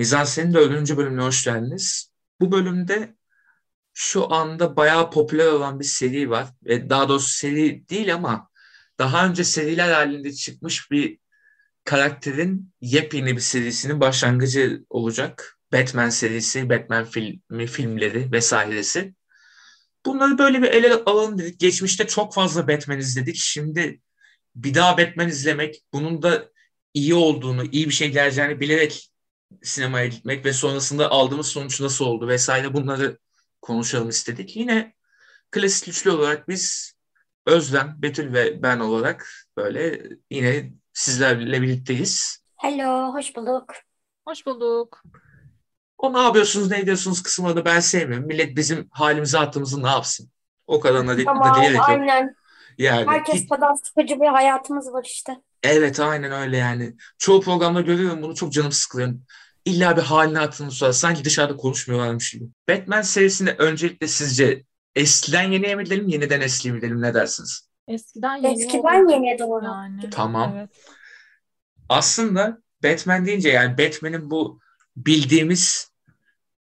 Mizansen'in dördüncü bölümüne hoş geldiniz. Bu bölümde şu anda bayağı popüler olan bir seri var. E, daha doğrusu seri değil ama daha önce seriler halinde çıkmış bir karakterin yepyeni bir serisinin başlangıcı olacak. Batman serisi, Batman filmi, filmleri vesairesi. Bunları böyle bir ele alalım dedik. Geçmişte çok fazla Batman izledik. Şimdi bir daha Batman izlemek, bunun da iyi olduğunu, iyi bir şey geleceğini bilerek sinemaya gitmek ve sonrasında aldığımız sonuç nasıl oldu vesaire bunları konuşalım istedik. Yine klasik üçlü olarak biz Özlem, Betül ve ben olarak böyle yine sizlerle birlikteyiz. Hello, hoş bulduk. Hoş bulduk. O ne yapıyorsunuz, ne ediyorsunuz kısmını ben sevmiyorum. Millet bizim halimize attığımızı ne yapsın? O kadar da, Tamam, da gerek yok. aynen. Yani Herkes kadar sıkıcı bir hayatımız var işte. evet aynen öyle yani. Çoğu programda görüyorum bunu çok canım sıkılıyor. İlla bir haline attığını sonra sanki dışarıda konuşmuyorlarmış gibi. Batman serisinde öncelikle sizce eskiden yeniye mi gidelim, yeniden eskiye mi gidelim ne dersiniz? Eskiden yeni Eskiden yeniye doğru. yani. Tamam. Evet. Aslında Batman deyince yani Batman'in bu bildiğimiz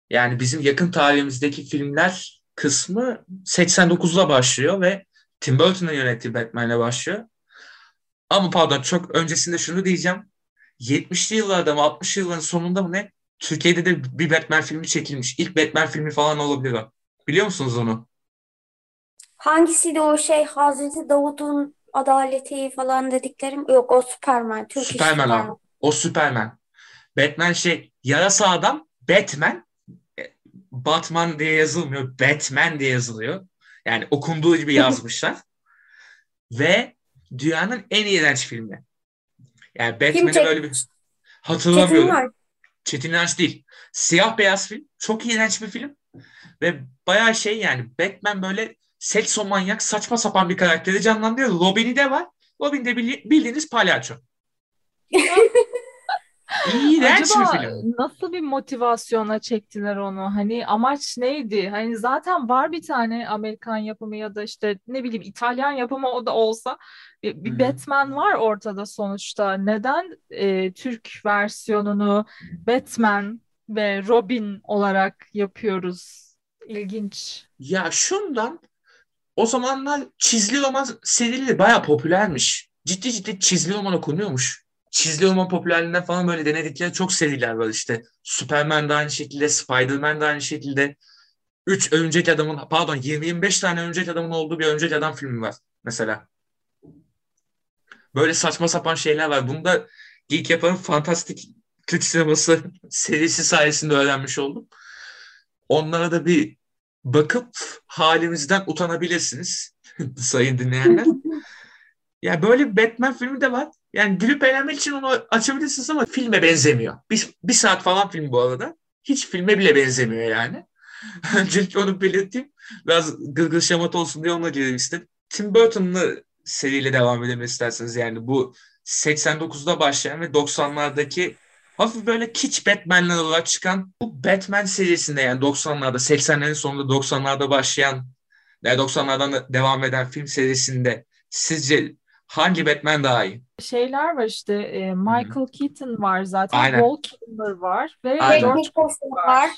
yani bizim yakın tarihimizdeki filmler kısmı 89'la başlıyor ve Tim Burton'ın yönettiği Batman'le başlıyor. Ama pardon çok öncesinde şunu diyeceğim. 70'li yıllarda mı 60'lı yılların sonunda mı ne? Türkiye'de de bir Batman filmi çekilmiş. İlk Batman filmi falan olabilir o. Biliyor musunuz onu? Hangisiydi o şey Hazreti Davud'un adaleti falan dediklerim? Yok o Superman. Türk Superman Superman. abi. O Superman. Batman şey yarasa adam Batman e, Batman diye yazılmıyor. Batman diye yazılıyor. Yani okunduğu gibi yazmışlar. Ve dünyanın en iğrenç filmi. Yani Batman'i çekmiş? böyle bir Çetin hatırlamıyorum. var. Çetin İnanç değil. Siyah beyaz film. Çok iğrenç bir film. Ve bayağı şey yani Batman böyle seksomanyak saçma sapan bir karakteri canlandırıyor. Robin'i de var. Robin de bildi- bildiğiniz palyaço. İğrenç Acaba bir film. nasıl bir motivasyona çektiler onu? Hani amaç neydi? Hani zaten var bir tane Amerikan yapımı ya da işte ne bileyim İtalyan yapımı o da olsa bir, bir. Batman var ortada sonuçta. Neden e, Türk versiyonunu Batman ve Robin olarak yapıyoruz? İlginç. Ya şundan o zamanlar çizgi roman serileri bayağı popülermiş. Ciddi ciddi çizgi roman okunuyormuş. Çizgi roman popülerliğinden falan böyle denedikleri çok seriler var işte. Superman de aynı şekilde, Spider-Man de aynı şekilde. 3 Örümcek Adam'ın, pardon 20-25 tane Örümcek Adam'ın olduğu bir Örümcek Adam filmi var mesela. Böyle saçma sapan şeyler var. Bunu da Geek Yapan'ın fantastik Türk sineması serisi sayesinde öğrenmiş oldum. Onlara da bir bakıp halimizden utanabilirsiniz sayın dinleyenler. Ya böyle bir Batman filmi de var. Yani gülüp eğlenmek için onu açabilirsiniz ama filme benzemiyor. Bir, bir saat falan film bu arada. Hiç filme bile benzemiyor yani. Öncelikle onu belirteyim. Biraz gırgır şamata olsun diye ona girelim istedim. Tim Burton'lı seriyle devam edelim isterseniz. Yani bu 89'da başlayan ve 90'lardaki hafif böyle kitsch Batman'ler olarak çıkan bu Batman serisinde yani 90'larda 80'lerin sonunda 90'larda başlayan yani 90'lardan da devam eden film serisinde sizce hangi Batman daha iyi? Şeyler var işte e, Michael Keaton var zaten, Aynen. Val Kilmer var ve Aynen. George var. var.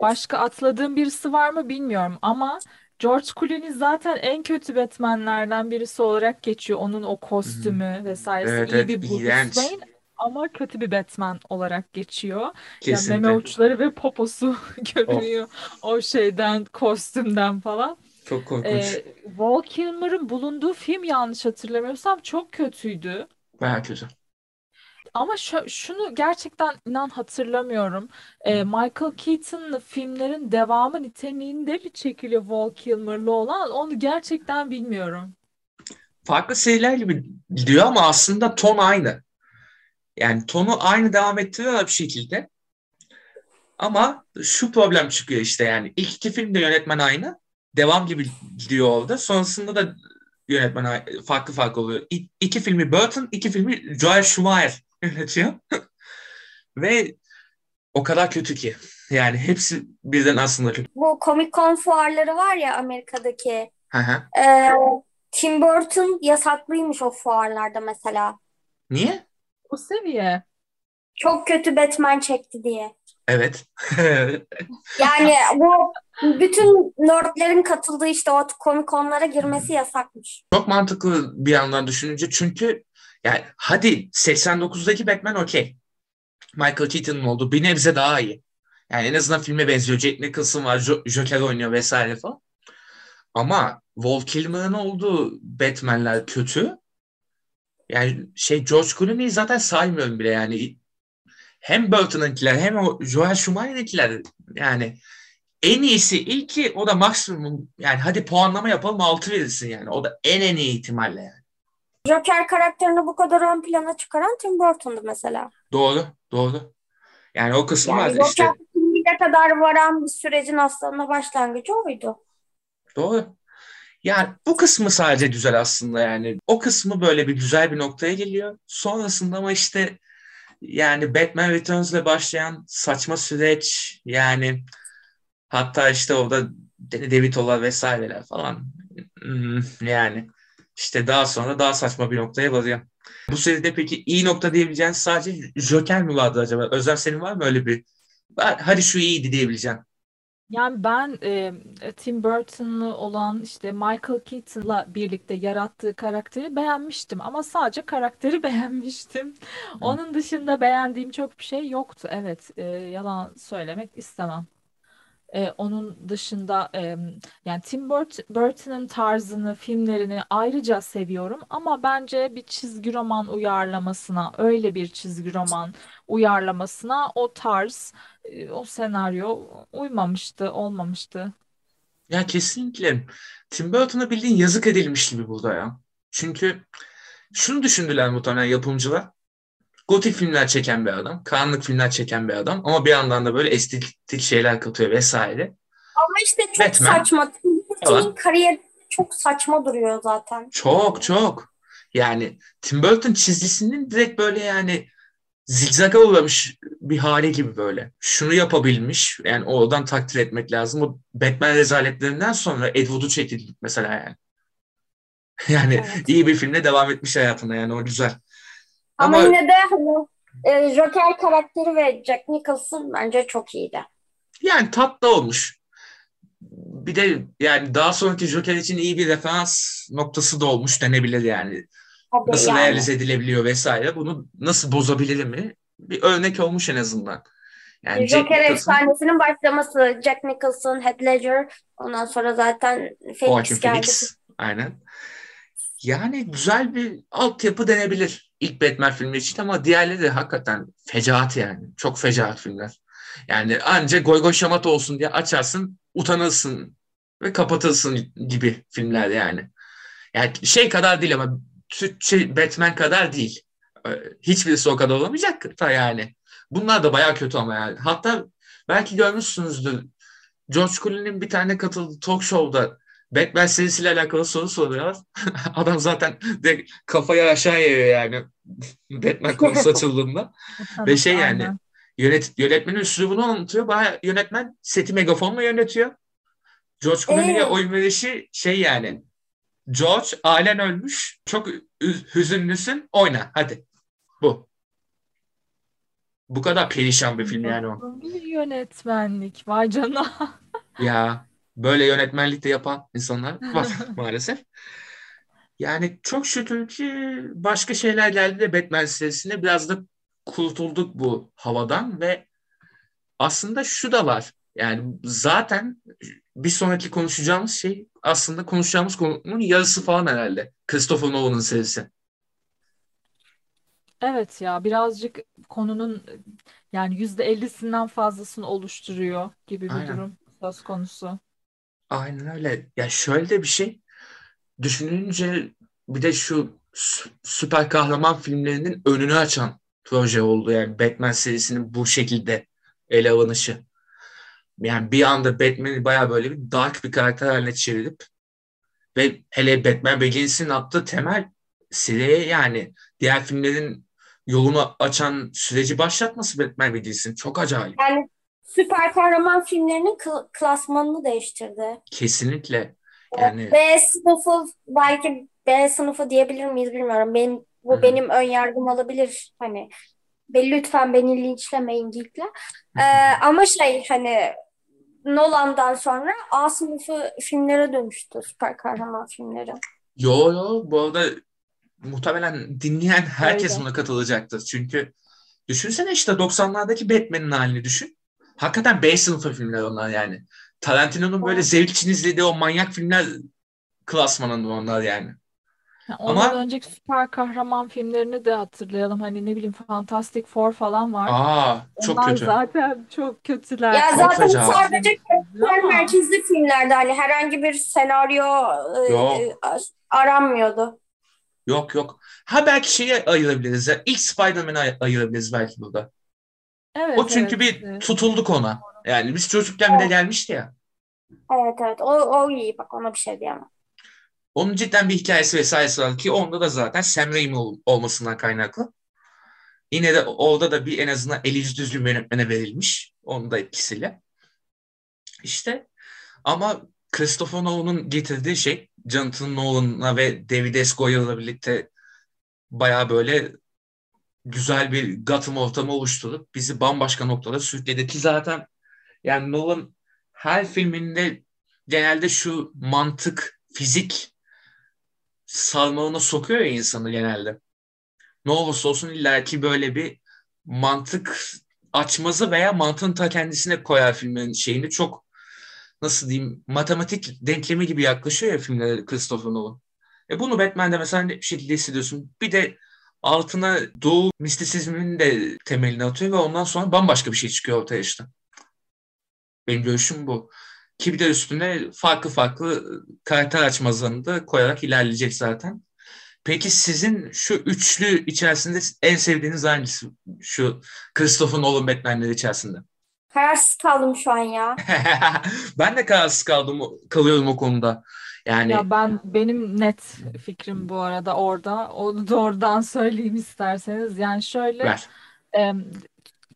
Başka atladığım birisi var mı bilmiyorum ama George Clooney zaten en kötü Batman'lerden birisi olarak geçiyor. Onun o kostümü vesairesi Evet, iyi evet, bir Bruce iğrenç. Wayne ama kötü bir Batman olarak geçiyor. Kesinlikle. meme uçları ve poposu görünüyor o şeyden, kostümden falan. Çok korkunç. Ee, Val Kilmer'ın bulunduğu film yanlış hatırlamıyorsam çok kötüydü. Bayağı kötü. Ama şu, şunu gerçekten inan hatırlamıyorum. Ee, Michael Keaton'lı filmlerin devamı niteliğinde mi çekiliyor Val Kilmer'lı olan? Onu gerçekten bilmiyorum. Farklı seriler gibi diyor ama aslında ton aynı. Yani tonu aynı devam ettiriyorlar bir şekilde. Ama şu problem çıkıyor işte yani. İlk iki filmde yönetmen aynı. Devam gibi gidiyor orada. Sonrasında da yönetmen farklı farklı oluyor. İ- iki filmi Burton, iki filmi Joel Schumacher yönetiyor. Ve o kadar kötü ki. Yani hepsi birden aslında kötü. Bu Comic Con fuarları var ya Amerika'daki. Hı hı. Ee, Tim Burton yasaklıymış o fuarlarda mesela. Niye? O seviye. Çok kötü Batman çekti diye. Evet. Yani bu bütün nerdlerin katıldığı işte o komik onlara girmesi yasakmış. Çok mantıklı bir yandan düşününce çünkü yani hadi 89'daki Batman okey. Michael Keaton'ın olduğu bir nebze daha iyi. Yani en azından filme benziyor. Jack Nicholson var, Jo- Joker oynuyor vesaire falan. Ama Val Kilmer'ın olduğu Batman'ler kötü. Yani şey George Clooney'i zaten saymıyorum bile yani. Hem Burton'ınkiler hem o Joel Schumacher'inkiler yani en iyisi ilki o da maksimum yani hadi puanlama yapalım 6 verirsin yani. O da en en iyi ihtimalle yani. Joker karakterini bu kadar ön plana çıkaran Tim Burton'du mesela. Doğru, doğru. Yani o kısmı Yani var işte. Joker kadar varan bir sürecin aslında başlangıcı oydu. Doğru. Yani bu kısmı sadece güzel aslında yani. O kısmı böyle bir güzel bir noktaya geliyor. Sonrasında ama işte yani Batman Returns'le başlayan saçma süreç yani hatta işte orada Danny DeVito'lar vesaireler falan Hmm, yani işte daha sonra daha saçma bir noktaya varıyor. Bu seride peki iyi nokta diyebileceğin sadece Joker mi vardı acaba? Özlem senin var mı öyle bir? Hadi şu iyiydi diyebileceğim. Yani ben e, Tim Burton'lı olan işte Michael Keaton'la birlikte yarattığı karakteri beğenmiştim ama sadece karakteri beğenmiştim. Onun dışında beğendiğim çok bir şey yoktu. Evet, e, yalan söylemek istemem. E, onun dışında e, yani Tim Burt- Burton'ın tarzını, filmlerini ayrıca seviyorum ama bence bir çizgi roman uyarlamasına, öyle bir çizgi roman uyarlamasına o tarz, e, o senaryo uymamıştı, olmamıştı. Ya kesinlikle. Tim Burton'a bildiğin yazık edilmiş gibi burada ya. Çünkü şunu düşündüler muhtemelen yapımcılar. Gotik filmler çeken bir adam, karanlık filmler çeken bir adam ama bir yandan da böyle estetik şeyler katıyor vesaire. Ama işte çok Batman saçma. Tim kariyeri çok saçma duruyor zaten. Çok çok. Yani Tim Burton çizgisinin direkt böyle yani zigzaga uğramış bir hali gibi böyle. Şunu yapabilmiş. Yani oradan takdir etmek lazım. O Batman rezaletlerinden sonra Ed Wood'u çekildik mesela yani. Yani Evet. iyi bir filmle devam etmiş hayatına yani o güzel. Ama Ama yine de hani e, Joker karakteri ve Jack Nicholson bence çok iyiydi. yani tatlı olmuş. Bir de yani daha sonraki Joker için iyi bir referans noktası da olmuş denebilir yani. Tabii Nasıl yani. realize edilebiliyor vesaire. Bunu nasıl bozabilir mi? Bir örnek olmuş en azından. Yani Jack Joker Nicholson, efsanesinin başlaması Jack Nicholson, Heath Ledger ondan sonra zaten Phoenix geldi. Phoenix. Aynen. Yani güzel bir altyapı denebilir ilk Batman filmi için ama diğerleri de hakikaten fecaat yani. Çok fecaat filmler. Yani anca goy goy şamata olsun diye açarsın, utanırsın ve kapatırsın gibi filmler yani. Yani şey kadar değil ama Türkçe Batman kadar değil. Ee, Hiçbirisi o kadar olamayacak da yani. Bunlar da bayağı kötü ama yani. Hatta belki görmüşsünüzdür. George Clooney'nin bir tane katıldığı talk show'da Batman serisiyle alakalı soru soruyor. Adam zaten de kafayı aşağı yiyor yani. Batman konusu açıldığında. Ve şey yani Aynen. yönet, yönetmenin üslubunu anlatıyor. Bayağı yönetmen seti megafonla yönetiyor. George Clooney'e Ee? oyun verişi şey yani. George ailen ölmüş. Çok hüzünlüsün. Oyna hadi. Bu. Bu kadar perişan bir film yani o. Yönetmenlik? Vay canına. Ya böyle yönetmenlik de yapan insanlar var maalesef. Yani çok şükür ki başka şeyler geldi de Batman serisine biraz da kurtulduk bu havadan ve aslında şu da var. Yani zaten bir sonraki konuşacağımız şey aslında konuşacağımız konunun yarısı falan herhalde. Christopher Nolan'ın serisi. Evet ya birazcık konunun yani yüzde ellisinden fazlasını oluşturuyor gibi bir Aynen. durum söz konusu. Aynen öyle. Ya şöyle de bir şey düşününce bir de şu sü- süper kahraman filmlerinin önünü açan proje oldu. Yani Batman serisinin bu şekilde ele alınışı. Yani bir anda Batman'i bayağı böyle bir dark bir karakter haline çevirip ve hele Batman Begins'in attığı temel seriye yani diğer filmlerin yolunu açan süreci başlatması Batman Begins'in çok acayip. Yani süper kahraman filmlerinin kl- klasmanını değiştirdi. Kesinlikle. Yani B sınıfı belki B sınıfı diyebilir miyiz bilmiyorum. Benim bu hı. benim ön yargım olabilir. Hani Be- Lütfen beni linçlemeyin geekler. Ee, ama şey hani Nolan'dan sonra A sınıfı filmlere dönüştü süper kahraman filmleri. Yo yo bu arada muhtemelen dinleyen herkes Öyle. buna katılacaktır. Çünkü düşünsene işte 90'lardaki Batman'in halini düşün. Hakikaten B sınıfı filmler onlar yani. Tarantino'nun böyle zevk için izlediği o manyak filmler klasmanında onlar yani. Ya Ama- Ondan önceki süper kahraman filmlerini de hatırlayalım. Hani ne bileyim Fantastic Four falan var. Aa çok Onlar kötü. zaten çok kötüler. Ya Çok zaten sadece karakter Ama- merkezli filmlerde hani herhangi bir senaryo e, Yok. e, aranmıyordu. Yok yok. Ha belki şeyi ayırabiliriz ya. İlk Spider-Man'i ay- ayırabiliriz belki burada. Evet, O çünkü evet. bir tutulduk ona. Yani biz çocukken bir de gelmişti ya. Evet evet o, o iyi bak ona bir şey diyemem. Onun cidden bir hikayesi vesairesi var ki onda da zaten Sam Raimi ol- olmasından kaynaklı. Yine de orada da bir en azından eli yüzü düzgün yönetmene verilmiş. Onun da etkisiyle. İşte ama Christopher Nolan'ın getirdiği şey Jonathan Nolan'la ve David S. Goyer'la birlikte bayağı böyle güzel bir Gotham ortamı oluşturup bizi bambaşka noktalara sürükledi ki zaten yani Nolan her filminde genelde şu mantık, fizik sarmalına sokuyor ya insanı genelde. Ne olursa olsun illaki böyle bir mantık açmazı veya mantığın ta kendisine koyar filmin şeyini çok nasıl diyeyim matematik denklemi gibi yaklaşıyor ya filmlere Christopher Nolan. E bunu Batman'de mesela bir şekilde hissediyorsun. Bir de altına doğu mistisizminin de temelini atıyor ve ondan sonra bambaşka bir şey çıkıyor ortaya işte. Benim görüşüm bu. Ki bir de üstüne farklı farklı karakter açmazlarını da koyarak ilerleyecek zaten. Peki sizin şu üçlü içerisinde en sevdiğiniz hangisi? Şu Christopher Nolan Batman'leri içerisinde. Kararsız kaldım şu an ya. ben de kararsız kaldım, kalıyorum o konuda. Yani Ya ben benim net fikrim bu arada orada. Onu doğrudan söyleyeyim isterseniz. Yani şöyle ver. em,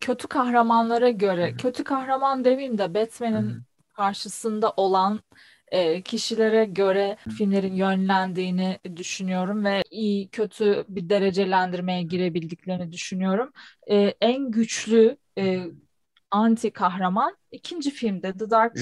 kötü kahramanlara göre, kötü kahraman demeyeyim de Batman'in karşısında olan e, kişilere göre filmlerin yönlendiğini düşünüyorum ve iyi kötü bir derecelendirmeye girebildiklerini düşünüyorum. E, en güçlü e, anti kahraman ikinci filmde The Dark.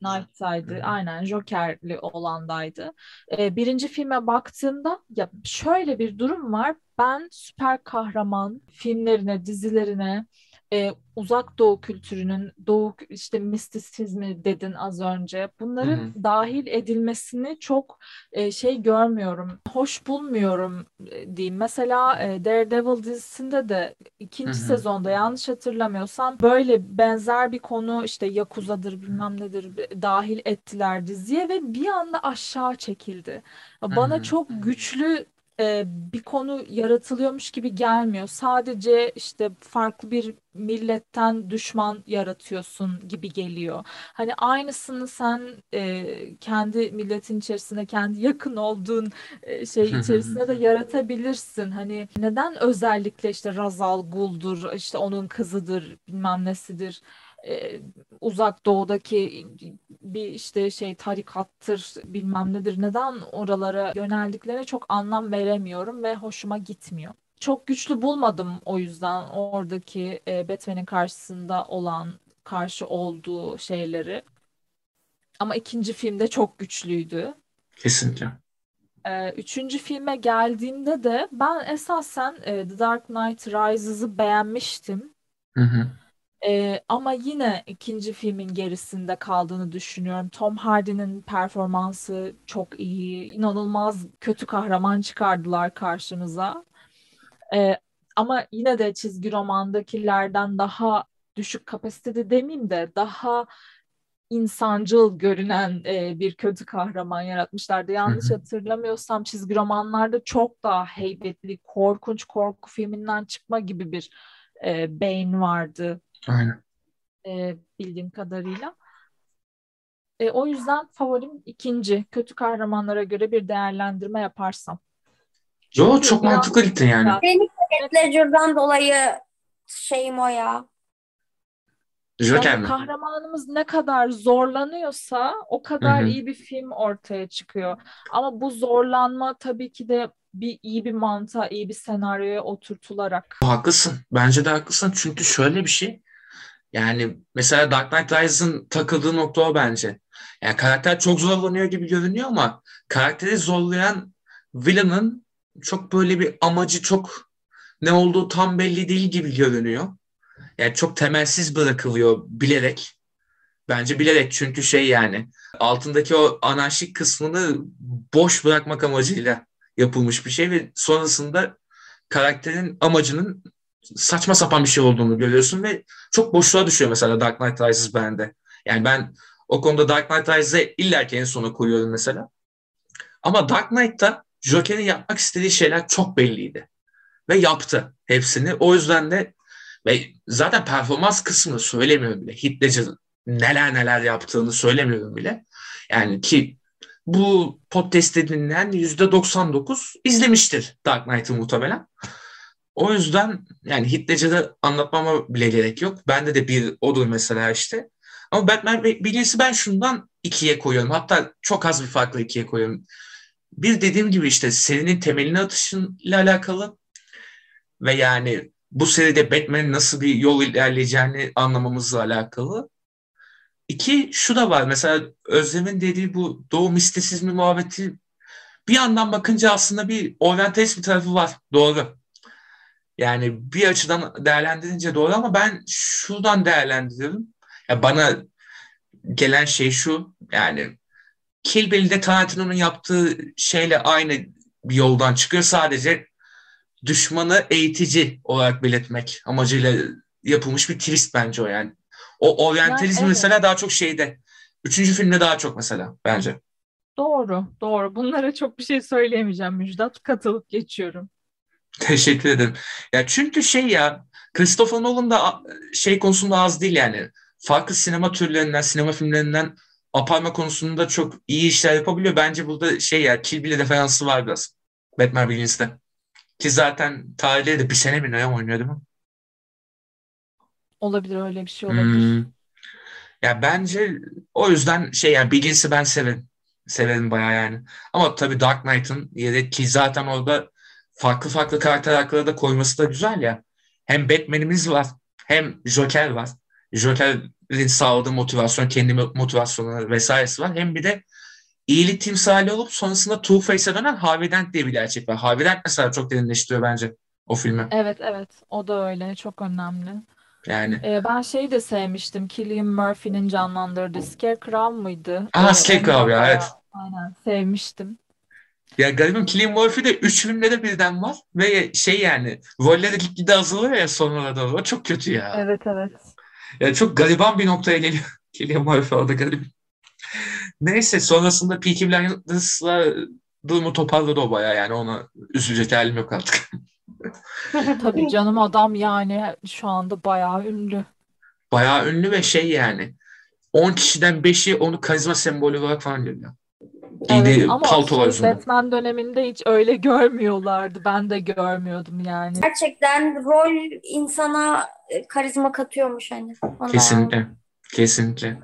Knight'taydı. Aynen Joker'li olandaydı. E, birinci filme baktığımda ya şöyle bir durum var. Ben süper kahraman filmlerine, dizilerine e, uzak doğu kültürünün, doğu işte mistisizmi dedin az önce. Bunların Hı hı. dahil edilmesini çok e, şey görmüyorum, hoş bulmuyorum e, diyeyim. Mesela e, Daredevil dizisinde de ikinci Hı hı. sezonda yanlış hatırlamıyorsam böyle benzer bir konu işte Yakuza'dır bilmem nedir dahil ettiler diziye ve bir anda aşağı çekildi. Bana hı. çok güçlü e, bir konu yaratılıyormuş gibi gelmiyor. Sadece işte farklı bir milletten düşman yaratıyorsun gibi geliyor. Hani aynısını sen e, kendi milletin içerisinde, kendi yakın olduğun e, şey içerisinde de yaratabilirsin. Hani neden özellikle işte Razal Gul'dur, işte onun kızıdır, bilmem nesidir. E, uzak doğudaki bir işte şey tarikattır bilmem nedir neden oralara yöneldiklerine çok anlam veremiyorum ve hoşuma gitmiyor. Çok güçlü bulmadım o yüzden oradaki e, Batman'in karşısında olan karşı olduğu şeyleri. Ama ikinci filmde çok güçlüydü. Kesinlikle. Ee, Üçüncü filme geldiğimde de ben esasen e, The Dark Knight Rises'ı beğenmiştim. Hı hı. Ee, ama yine ikinci filmin gerisinde kaldığını düşünüyorum. Tom Hardy'nin performansı çok iyi. İnanılmaz kötü kahraman çıkardılar karşımıza. Ee, ama yine de çizgi romandakilerden daha düşük kapasitede demeyeyim de daha insancıl görünen e, bir kötü kahraman yaratmışlardı. Yanlış hatırlamıyorsam çizgi romanlarda çok daha heybetli, korkunç korku filminden çıkma gibi bir e, Bane vardı Aynen. e, bildiğim kadarıyla. E, o yüzden favorim ikinci. Kötü kahramanlara göre bir değerlendirme yaparsam. Yo Çünkü çok mantıklı gittin yani. Benim Heath Ledger'dan dolayı şeyim o ya. Joker Yani mi? kahramanımız ne kadar zorlanıyorsa o kadar Hı hı. iyi bir film ortaya çıkıyor. Ama bu zorlanma tabii ki de bir iyi bir mantığa, iyi bir senaryoya oturtularak. Haklısın. Bence de haklısın. Çünkü şöyle bir şey. Yani mesela Dark Knight Rises'ın takıldığı nokta o bence. Yani karakter çok zorlanıyor gibi görünüyor ama karakteri zorlayan villain'ın çok böyle bir amacı çok ne olduğu tam belli değil gibi görünüyor. Yani çok temelsiz bırakılıyor bilerek. Bence bilerek çünkü şey yani altındaki o anarşik kısmını boş bırakmak amacıyla yapılmış bir şey ve sonrasında karakterin amacının saçma sapan bir şey olduğunu görüyorsun ve çok boşluğa düşüyor mesela Dark Knight Rises bende. Yani ben o konuda Dark Knight Rises'e illaki en sona koyuyorum mesela. Ama Dark Knight'ta Joker'in yapmak istediği şeyler çok belliydi. Ve yaptı hepsini. O yüzden de ve zaten performans kısmını söylemiyorum bile. Ledger neler neler yaptığını söylemiyorum bile. Yani ki bu podcast'te dinleyen %99 izlemiştir Dark Knight'ı muhtemelen. O yüzden yani Ledger'ı anlatmama bile gerek yok. Bende de bir odur mesela işte. Ama Batman Begins'i ben şundan ikiye koyuyorum. Hatta çok az bir farklı ikiye koyuyorum. Bir dediğim gibi işte serinin temelini atışıyla alakalı ve yani bu seride Batman'in nasıl bir yol ilerleyeceğini anlamamızla alakalı. İki, şu da var. Mesela Özlem'in dediği bu doğu mistisizmi muhabbeti bir yandan bakınca aslında bir oryantalist bir tarafı var. Doğru. Yani bir açıdan değerlendirince doğru ama ben şuradan değerlendiriyorum. Ya bana gelen şey şu. Yani Kill Bill'de Tarantino'nun yaptığı şeyle aynı bir yoldan çıkıyor. Sadece düşmanı eğitici olarak belirtmek amacıyla yapılmış bir twist bence o yani. O oryantalizm yani evet. mesela daha çok şeyde. Üçüncü filmde daha çok mesela bence. Doğru, doğru. Bunlara çok bir şey söyleyemeyeceğim Müjdat. Katılıp geçiyorum. Teşekkür ederim. Ya çünkü şey ya Christopher Nolan da şey konusunda az değil yani. Farklı sinema türlerinden, sinema filmlerinden aparma konusunda çok iyi işler yapabiliyor. Bence burada şey ya Kill Bill'e referansı var biraz. Batman Begins'te. Ki zaten tarihleri de bir sene mi ne oynuyor değil mi? Olabilir öyle bir şey olabilir. Hmm. Ya bence o yüzden şey yani Begins'i ben severim. Severim bayağı yani. Ama tabii Dark Knight'ın yeri ki zaten orada farklı farklı karakter da koyması da güzel ya. Hem Batman'imiz var hem Joker var. Joker'in sağladığı motivasyon, kendi motivasyonu vesairesi var. Hem bir de iyilik timsali olup sonrasında Two-Face'e dönen Harvey Dent diye bir gerçek var. Harvey Dent mesela çok derinleştiriyor bence o filmi. Evet evet o da öyle çok önemli. Yani. Ee, ben şeyi de sevmiştim. Cillian Murphy'nin canlandırdığı Scarecrow mıydı? Aa ee, Scarecrow ya evet. Aynen sevmiştim. Ya garibim Cillian Murphy de üç filmde de birden var ve şey yani rolleri gitgide azalıyor ya sonlara doğru. O çok kötü ya. Evet evet. Yani çok gariban bir noktaya geliyor Cillian Murphy orada garip. Neyse sonrasında Peaky Blinders'la durumu toparladı o baya yani ona üzülecek halim yok artık. Tabii canım adam yani şu anda bayağı ünlü. Bayağı ünlü ve şey yani 10 kişiden 5'i onu karizma sembolü olarak falan görüyor. Evet ama şey, Batman döneminde hiç öyle görmüyorlardı. Ben de görmüyordum yani. Gerçekten rol insana e, karizma katıyormuş hani. Ona kesinlikle. Kesinlikle.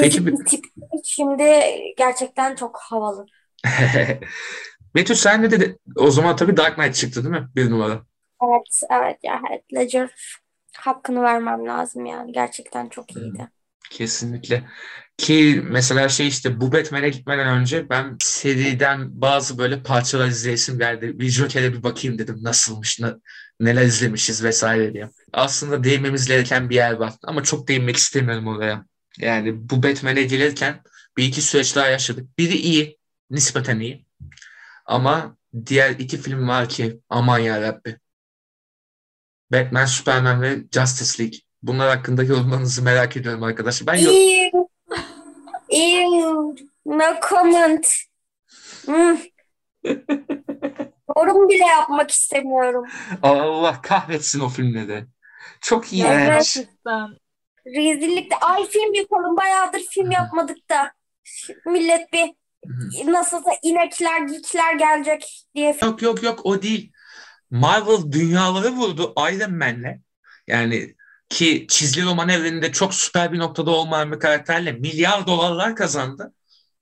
Peki bir tip şimdi gerçekten çok havalı. Betül sen ne dedi? O zaman tabii Dark Knight çıktı değil mi? Bir numara. Evet, evet ya evet. Ledger hakkını vermem lazım yani. Gerçekten çok iyiydi. Kesinlikle. Ki mesela şey işte bu Batman'e gitmeden önce ben seriden bazı böyle parçalar izleyesim geldi. Bir Joker'e bir bakayım dedim nasılmış, ne, neler izlemişiz vesaire diye. Aslında değinmemiz gereken bir yer var ama çok değinmek istemiyorum oraya. Yani bu Batman'e gelirken bir iki süreç daha yaşadık. Biri iyi, nispeten iyi. Ama diğer iki film var ki aman ya Rabbi. Batman, Superman ve Justice League. Bunlar hakkında yorumlarınızı merak ediyorum arkadaşlar. Ben Ew. Ew. No comment. Hmm. Yorum bile yapmak istemiyorum. Allah kahretsin o filmleri. Çok iyi. Gerçekten. Rezillikte. Ay film yapalım. Bayağıdır film yapmadık da. Millet bir nasılsa inekler, geekler gelecek diye. Yok yok yok o değil. Marvel dünyaları vurdu Iron Man'le. Yani ki çizgi roman evreninde çok süper bir noktada olmayan bir karakterle milyar dolarlar kazandı.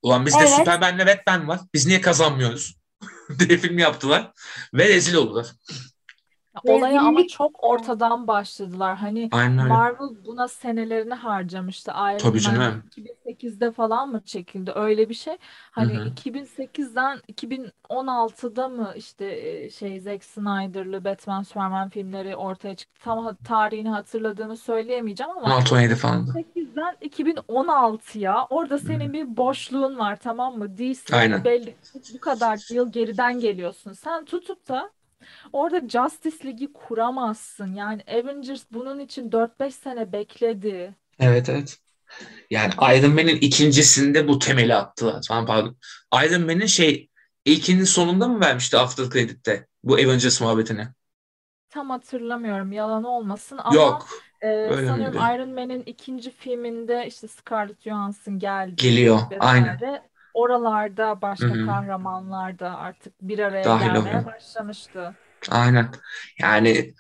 Ulan bizde evet. Superman'le Batman var. Biz niye kazanmıyoruz? diye film yaptılar ve rezil oldular. Olaya ama Rezillik. çok ortadan başladılar. Hani Aynen öyle. Marvel buna senelerini harcamıştı. Iron Tabii Man canım. 2008'de falan mı çekildi? Öyle bir şey. Hani Hı hı. 2008'den 2016'da mı işte e, şey Zack Snyder'lı Batman Superman filmleri ortaya çıktı. Tam ha- tarihini hatırladığımı söyleyemeyeceğim ama 16-17 falandı. 2008'den 2016'ya orada senin bir boşluğun var tamam mı? DC Aynen. belli bu kadar yıl geriden geliyorsun. Sen tutup da Orada Justice League'i kuramazsın. Yani Avengers bunun için 4-5 sene bekledi. Evet evet. Yani Iron Man'in ikincisinde bu temeli attılar. Tamam pardon. Iron Man'in şey ilkinin sonunda mı vermişti After Credit'te bu Avengers muhabbetini? Tam hatırlamıyorum yalan olmasın ama Yok. e, Öyle sanıyorum miydi? Iron Man'in ikinci filminde işte Scarlett Johansson geldi Geliyor. Aynen. Oralarda başka hı. kahramanlar da artık bir araya Dahil gelmeye oluyor. başlamıştı. Aynen. Yani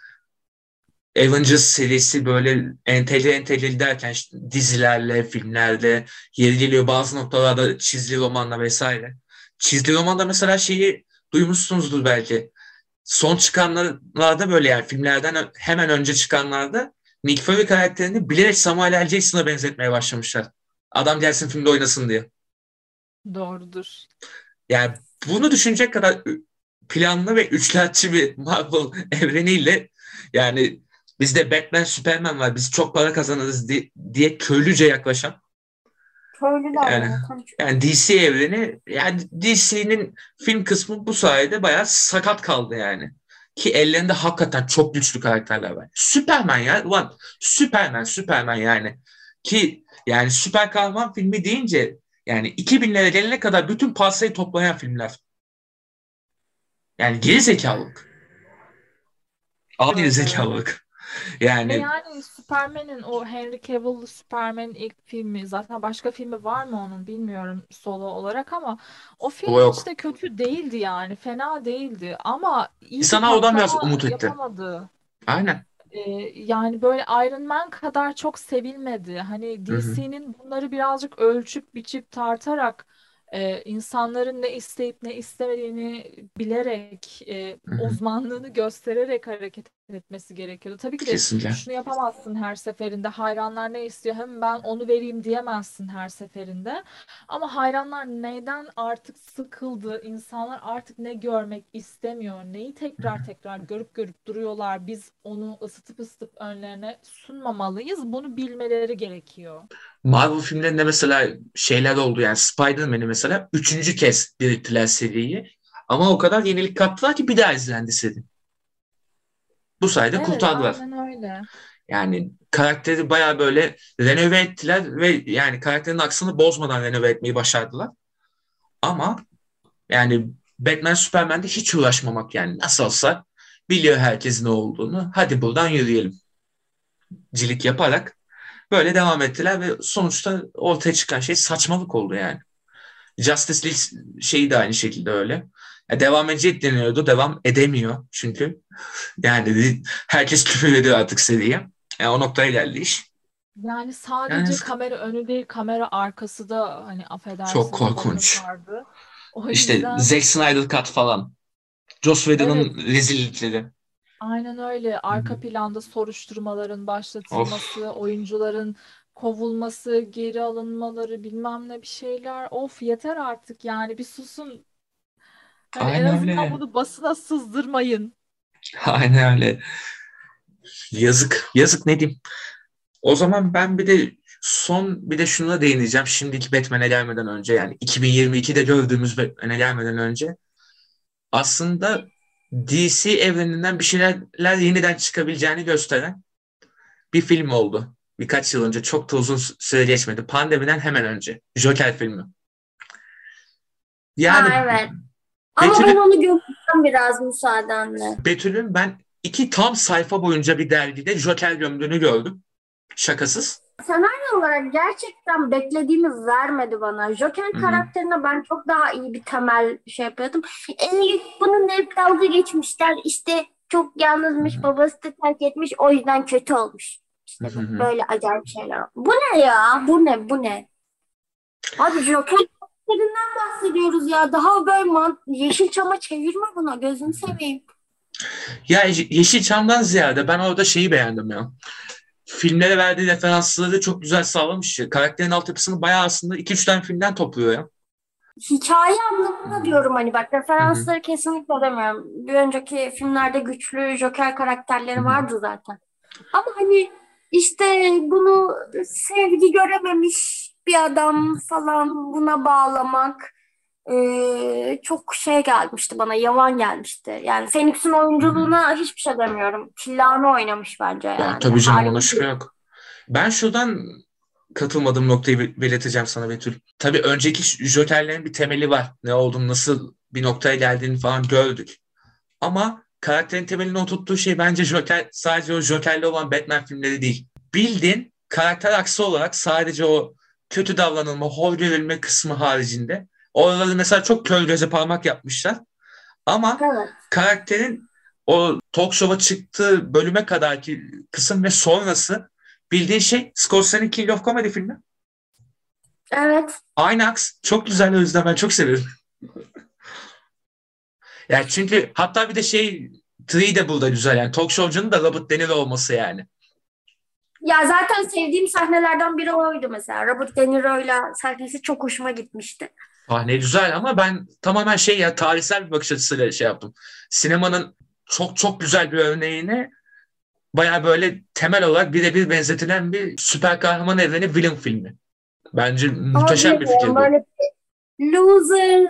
Avengers serisi böyle entegre entegre derken işte dizilerle, filmlerle yeri geliyor bazı noktalarda çizgi romanla vesaire. Çizgi romanda mesela şeyi duymuşsunuzdur belki. Son çıkanlarda böyle yani filmlerden hemen önce çıkanlarda Nick Fury karakterini bilerek Samuel L. Jackson'a benzetmeye başlamışlar. Adam gelsin filmde oynasın diye. Doğrudur. Yani bunu düşünecek kadar planlı ve üçkağıtçı bir Marvel evreniyle yani bizde Batman, Superman var. Biz çok para kazanırız di- diye köylüce yaklaşan Köylüler Yani- yani DC evreni yani DC'nin film kısmı bu sayede bayağı sakat kaldı yani. Ki ellerinde hakikaten çok güçlü karakterler var. Superman ya. Ulan Superman, Superman yani. Ki yani süper kahraman filmi deyince yani 2000'lere gelene kadar bütün pastayı toplayan filmler. Yani geri zekalılık. Al geri Evet, zekalılık. Yani yani Superman'in o Henry Cavill'lı Superman'in ilk filmi zaten başka filmi var mı onun bilmiyorum solo olarak ama o film O hiç de kötü değildi yani fena değildi ama iyi bir İnsanlar oradan biraz umut etti. yapamadı. aynen. Ee, yani böyle Iron Man kadar çok sevilmedi. Hani Hı hı. DC'nin bunları birazcık ölçüp biçip tartarak e, insanların ne isteyip ne istemediğini bilerek e, Hı hı. uzmanlığını göstererek hareket etmesi gerekiyordu. Tabii ki de Kesinlikle. şunu yapamazsın her seferinde. Hayranlar ne istiyor? Hem ben onu vereyim diyemezsin her seferinde. Ama hayranlar neyden artık sıkıldı? İnsanlar artık ne görmek istemiyor? Neyi tekrar tekrar görüp görüp duruyorlar? Biz onu ısıtıp ısıtıp önlerine sunmamalıyız. Bunu bilmeleri gerekiyor. Marvel filmlerinde mesela şeyler oldu yani Spider-Man'i mesela üçüncü kez dirilttiler seriyi. Ama o kadar yenilik kattılar ki bir daha izlendi seri. Bu sayede Evet, kurtardılar. aynen öyle. Yani karakteri bayağı böyle renove ettiler ve yani karakterin aksını bozmadan renove etmeyi başardılar. Ama yani Batman Superman'de hiç uğraşmamak yani nasıl olsa biliyor herkes ne olduğunu. Hadi buradan yürüyelim. Cilik yaparak böyle devam ettiler ve sonuçta ortaya çıkan şey saçmalık oldu yani. Justice League şeyi de aynı şekilde öyle. Ya devam edecek deniyordu. Devam edemiyor çünkü. Yani herkes küfür ediyor artık seriye. Yani o noktaya geldi iş. Yani sadece Yani kamera önü değil, kamera arkası da hani affedersin Çok korkunç. O İşte yüzden Zack Snyder Cut falan. Joss Whedon'ın rezillikleri. aynen öyle. Arka Hı. planda soruşturmaların başlatılması, oyuncuların kovulması, geri alınmaları, bilmem ne bir şeyler. Of yeter artık yani bir susun. Hani en Aynen azından öyle. bunu basına sızdırmayın. Aynen öyle. Yazık. Yazık ne diyeyim. O zaman ben bir de son bir de şuna değineceğim. Şimdiki Batman'e gelmeden önce yani 2022'de gördüğümüz Batman'e gelmeden önce aslında DC evreninden bir şeyler yeniden çıkabileceğini gösteren bir film oldu. Birkaç yıl önce çok da uzun süre geçmedi. Pandemiden hemen önce. Joker filmi. Yani Ha, evet. Ama Betül'ün- ben onu göreceğim biraz müsaadenle. Betül'ün ben iki tam sayfa boyunca bir dergide Joker gömdüğünü gördüm. Şakasız. Senaryo olarak gerçekten beklediğimi vermedi bana. Joker Hı hı. karakterine ben çok daha iyi bir temel şey yapıyordum. E, bunun hep dalga geçmişler. İşte çok yalnızmış, Hı hı. babası da terk etmiş, o yüzden kötü olmuş. İşte Hı hı. böyle acayip şeyler. Bu ne ya? Bu ne? Bu ne? Abi Joker filmlerinden bahsediyoruz ya. Daha böyle man Yeşilçam'a çevirme buna. Gözünü seveyim. Ya Ye- Yeşilçam'dan ziyade ben orada şeyi beğendim ya. Filmlere verdiği referansları çok güzel sağlamış ya. Karakterin altyapısını bayağı aslında 2-3 tane filmden topluyor ya. Hikaye anlamında diyorum hani bak referansları kesinlikle demiyorum. Bir önceki filmlerde güçlü Joker karakterleri Hı hı. vardı zaten. Ama hani işte bunu sevgi görememiş bir adam falan buna bağlamak eee, çok şey gelmişti bana, yavan gelmişti. Yani Phoenix'in oyunculuğuna hiçbir şey demiyorum. Tillahını oynamış bence Ya yani. tabii canım ona şüphe yok. Ben şuradan katılmadığım noktayı bel- belirteceğim sana Betül. Tabii önceki Joker'lerin bir temeli var. Ne olduğunu, nasıl bir noktaya geldiğini falan gördük. Ama karakterin temelini oturttuğu şey bence Joker, sadece o Joker'li olan Batman filmleri değil. Bildiğin karakter aksı olarak sadece o kötü davranılma, hor görülme kısmı haricinde. Oraları mesela çok kör göze parmak yapmışlar. Ama Evet. karakterin o talk show'a çıktığı bölüme kadarki kısım ve sonrası bildiğin şey Scorsese'nin King of Comedy filmi. Evet. Aynı aks. Çok güzel o yüzden ben çok severim. Yani çünkü hatta bir de şey Tree de burada güzel yani. Talk show'cunun da Robert De Niro olması yani. Ya zaten sevdiğim sahnelerden biri oydu mesela. Robert De Niro'yla sahnesi çok hoşuma gitmişti. Sahne güzel ama ben tamamen şey ya tarihsel bir bakış açısıyla şey yaptım. Sinemanın çok çok güzel bir örneğine baya böyle temel olarak birebir benzetilen bir süper kahraman evreni villain filmi. Bence muhteşem bir bilmiyorum, fikir bu. Böyle loser,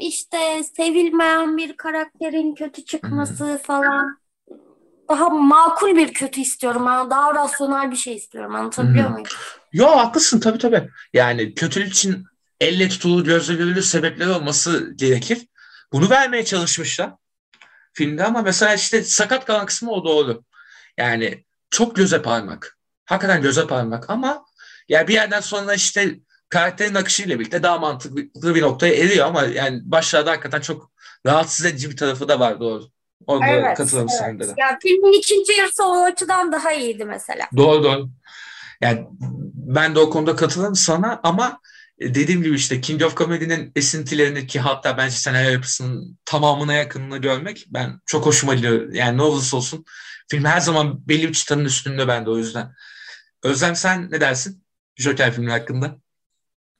işte sevilmeyen bir karakterin kötü çıkması falan. Daha makul bir kötü istiyorum. Ben daha rasyonel bir şey istiyorum. Anlatabiliyor Hı. muyum? Yo haklısın tabii tabii. Yani kötülük için elle tutulur, gözle görülür sebepleri olması gerekir. Bunu vermeye çalışmışlar filmde ama mesela işte sakat kalan kısmı o doğru. Yani çok göze parmak. Hakikaten göze parmak ama yani bir yerden sonra işte karakterin akışıyla birlikte daha mantıklı bir noktaya eriyor ama yani başlarda hakikaten çok rahatsız edici bir tarafı da var doğru. Orada Evet, katılırım evet. sende de. Ya filmin ikinci yarısı o açıdan daha iyiydi mesela. Doğru doğru. Yani ben de o konuda katılırım sana ama dediğim gibi işte King of Comedy'nin esintilerini ki hatta bence senaryo yapısının tamamına yakınını görmek ben çok hoşuma gidiyor. Yani ne olursa olsun film her zaman belli bir çıtanın üstünde bende o yüzden. Özlem sen ne dersin Joker filmi hakkında?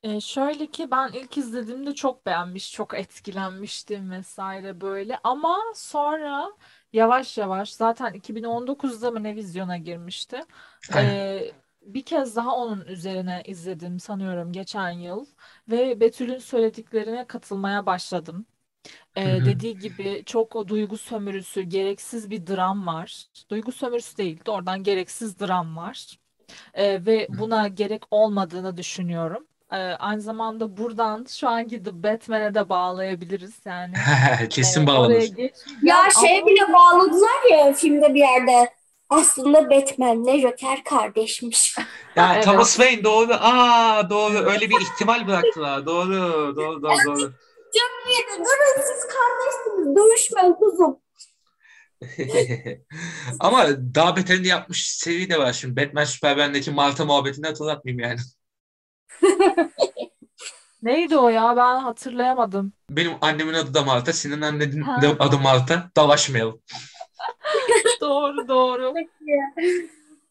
E, şöyle ki ben ilk izlediğimde çok beğenmiş, çok etkilenmiştim vesaire böyle. Ama sonra yavaş yavaş zaten 2019'da mı ne vizyona girmişti. Aynen. E, bir kez daha onun üzerine izledim sanıyorum geçen yıl ve Betül'ün söylediklerine katılmaya başladım. E, Hı hı. dediği gibi çok o duygu sömürüsü, gereksiz bir dram var. Duygu sömürüsü değil, doğrudan gereksiz dram var. Ee, ve buna gerek olmadığını düşünüyorum. Ee, aynı zamanda buradan şu anki The Batman'e de bağlayabiliriz yani. Kesin Ee, bağlanır. Ya ama şey bile bağladılar ya filmde bir yerde. Aslında Batman'le Joker kardeşmiş. Ya Evet. Thomas Wayne doğru. Aa doğru. Öyle bir ihtimal bıraktılar. Doğru. Doğru doğru doğru. Durun siz kardeşsiniz. Dövüşmeyin kuzum. Ama daha beterini yapmış seri de var şimdi. Batman Superman'deki Marta muhabbetini hatırlatmayayım yani. neydi o ya ben hatırlayamadım. Benim annemin adı da Marta, senin annenin Ha. de adı Marta. Dalaşmayalım. Doğru doğru.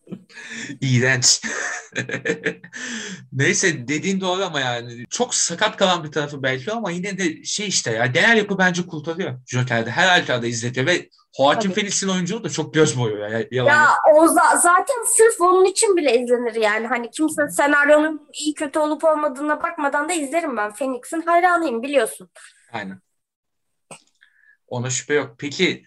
İğrenç. Neyse dediğin doğru ama yani çok sakat kalan bir tarafı belki ama yine de şey işte ya genel yapı bence kurtarıyor Joker'de. Her halükarda izletiyor ve Joaquin. Phoenix'in oyunculuğu da çok göz boyuyor ya. Yalan Ya o za- zaten sırf onun için bile izlenir yani. Hani kimse senaryonun iyi kötü olup olmadığına bakmadan da izlerim ben. Phoenix'in hayranıyım biliyorsun. Aynen. Ona şüphe yok. Peki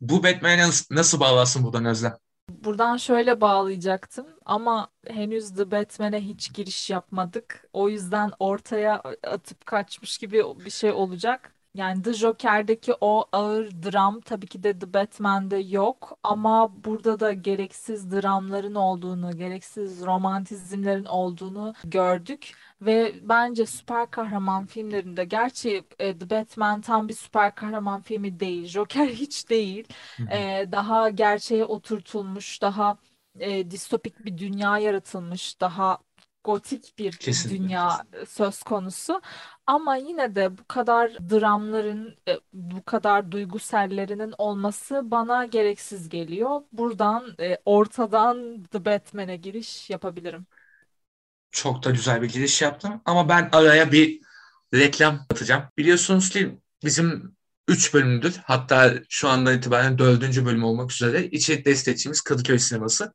bu Batman'e nasıl, nasıl bağlarsın buradan Özlem? Buradan şöyle bağlayacaktım ama henüz The Batman'e hiç giriş yapmadık. O yüzden ortaya atıp kaçmış gibi bir şey olacak. Yani The Joker'deki o ağır dram tabii ki de The Batman'de yok ama burada da gereksiz dramların olduğunu, gereksiz romantizmlerin olduğunu gördük. Ve bence süper kahraman filmlerinde gerçi e, The Batman tam bir süper kahraman filmi değil. Joker hiç değil. E, daha gerçeğe oturtulmuş, daha e, distopik bir dünya yaratılmış, daha gotik bir Kesinlikle. dünya söz konusu. Ama yine de bu kadar dramların, e, bu kadar duygusellerinin olması bana gereksiz geliyor. Buradan e, ortadan The Batman'e giriş yapabilirim. Çok da güzel bir giriş yaptım ama ben araya bir reklam atacağım. Biliyorsunuz ki bizim 3 bölümdür hatta şu andan itibaren 4. bölüm olmak üzere içerik destekçimiz Kadıköy Sineması.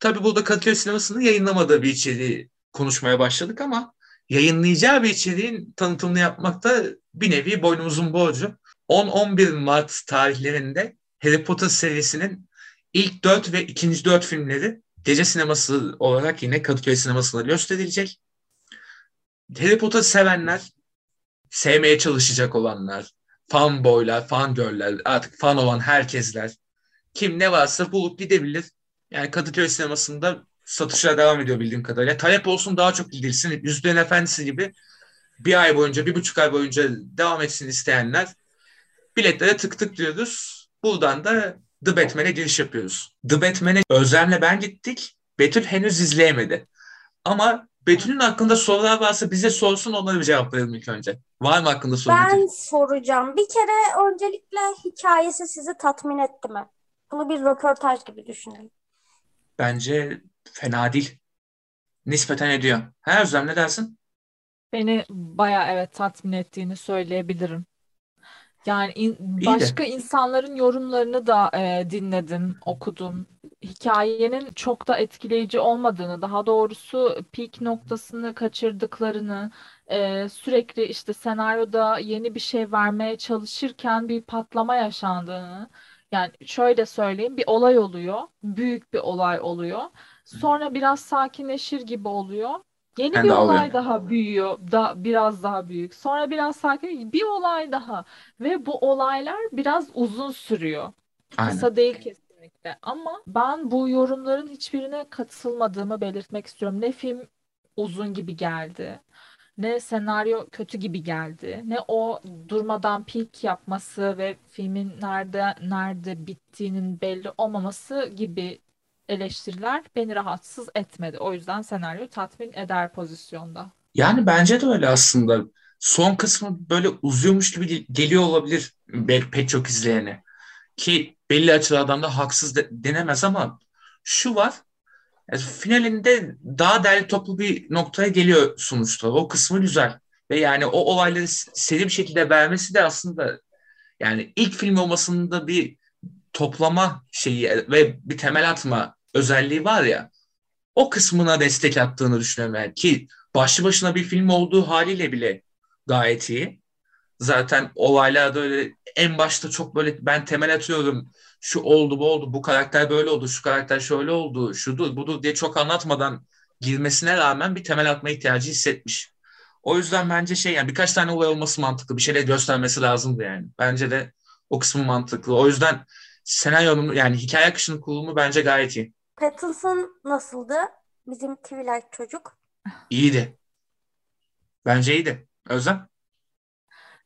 Tabii burada Kadıköy Sineması'nın yayınlamadığı bir içeriği konuşmaya başladık ama yayınlayacağı bir içeriğin tanıtımını yapmak da bir nevi boynumuzun borcu. 10-11 Mart tarihlerinde Harry Potter serisinin ilk 4 ve ikinci 4 filmleri gece sineması olarak yine Kadıköy Sineması'nda gösterilecek. Harry Potter sevenler, sevmeye çalışacak olanlar, fanboylar, fangirl'ler, artık fan olan herkesler, kim ne varsa bulup gidebilir. Yani Kadıköy sinemasında satışlar devam ediyor bildiğim kadarıyla. Talep olsun daha çok gidilsin. Yüzüklerin Efendisi gibi bir ay boyunca, bir buçuk ay boyunca devam etsin isteyenler biletlere tık tık diyoruz. Buradan da The Batman'e giriş yapıyoruz. The Batman'e Özlem'le ben gittik. Betül henüz izleyemedi. Ama Betül'ün hakkında sorular varsa bize sorsun onları bir cevaplayalım ilk önce. Var mı hakkında soru Ben Betül? soracağım. Bir kere öncelikle hikayesi sizi tatmin etti mi? Bunu bir röportaj gibi düşünün. Bence fena değil. Nispeten ediyor. Ha Özlem ne dersin? Beni bayağı evet tatmin ettiğini söyleyebilirim. Yani in- İyi de. başka insanların yorumlarını da e, dinledim, okudum. Hikayenin çok da etkileyici olmadığını, daha doğrusu peak noktasını kaçırdıklarını, e, sürekli işte senaryoda yeni bir şey vermeye çalışırken bir patlama yaşandığını. Yani şöyle söyleyeyim, bir olay oluyor, büyük bir olay oluyor. Sonra biraz sakinleşir gibi oluyor. Yeni Ben bir olay alıyorum. daha büyüyor, da biraz daha büyük. Sonra biraz sakin, bir olay daha ve bu olaylar biraz uzun sürüyor. Aynen. Kısa değil kesinlikle. Ama ben bu yorumların hiçbirine katılmadığımı belirtmek istiyorum. Ne film uzun gibi geldi, ne senaryo kötü gibi geldi, ne o durmadan peak yapması ve filmin nerede nerede bittiğinin belli olmaması gibi eleştiriler beni rahatsız etmedi. O yüzden senaryo tatmin eder pozisyonda. Yani bence de öyle aslında. Son kısmı böyle uzuyormuş gibi gel- geliyor olabilir pek çok izleyene. Ki belli açılardan da haksız de- denemez ama şu var. yani finalinde daha derli toplu bir noktaya geliyor sonuçta. O kısmı güzel. Ve yani o olayları seri bir şekilde vermesi de aslında yani ilk film olmasında bir toplama şeyi ve bir temel atma özelliği var ya. O kısmına destek attığını düşünüyorum yani. Ki başlı başına bir film olduğu haliyle bile gayet iyi. Zaten olaylarda öyle en başta çok böyle ben temel atıyorum. Şu oldu bu oldu bu karakter böyle oldu şu karakter şöyle oldu şudur budur diye çok anlatmadan girmesine rağmen bir temel atma ihtiyacı hissetmiş. O yüzden bence şey yani birkaç tane olay olması mantıklı. Bir şeyler göstermesi lazımdı yani. Bence de o kısmı mantıklı. O yüzden senaryonun yani hikaye akışının kurulumu bence gayet iyi. Pattinson nasıldı? Bizim Twilight çocuk. İyiydi. Bence iyiydi. Özlem?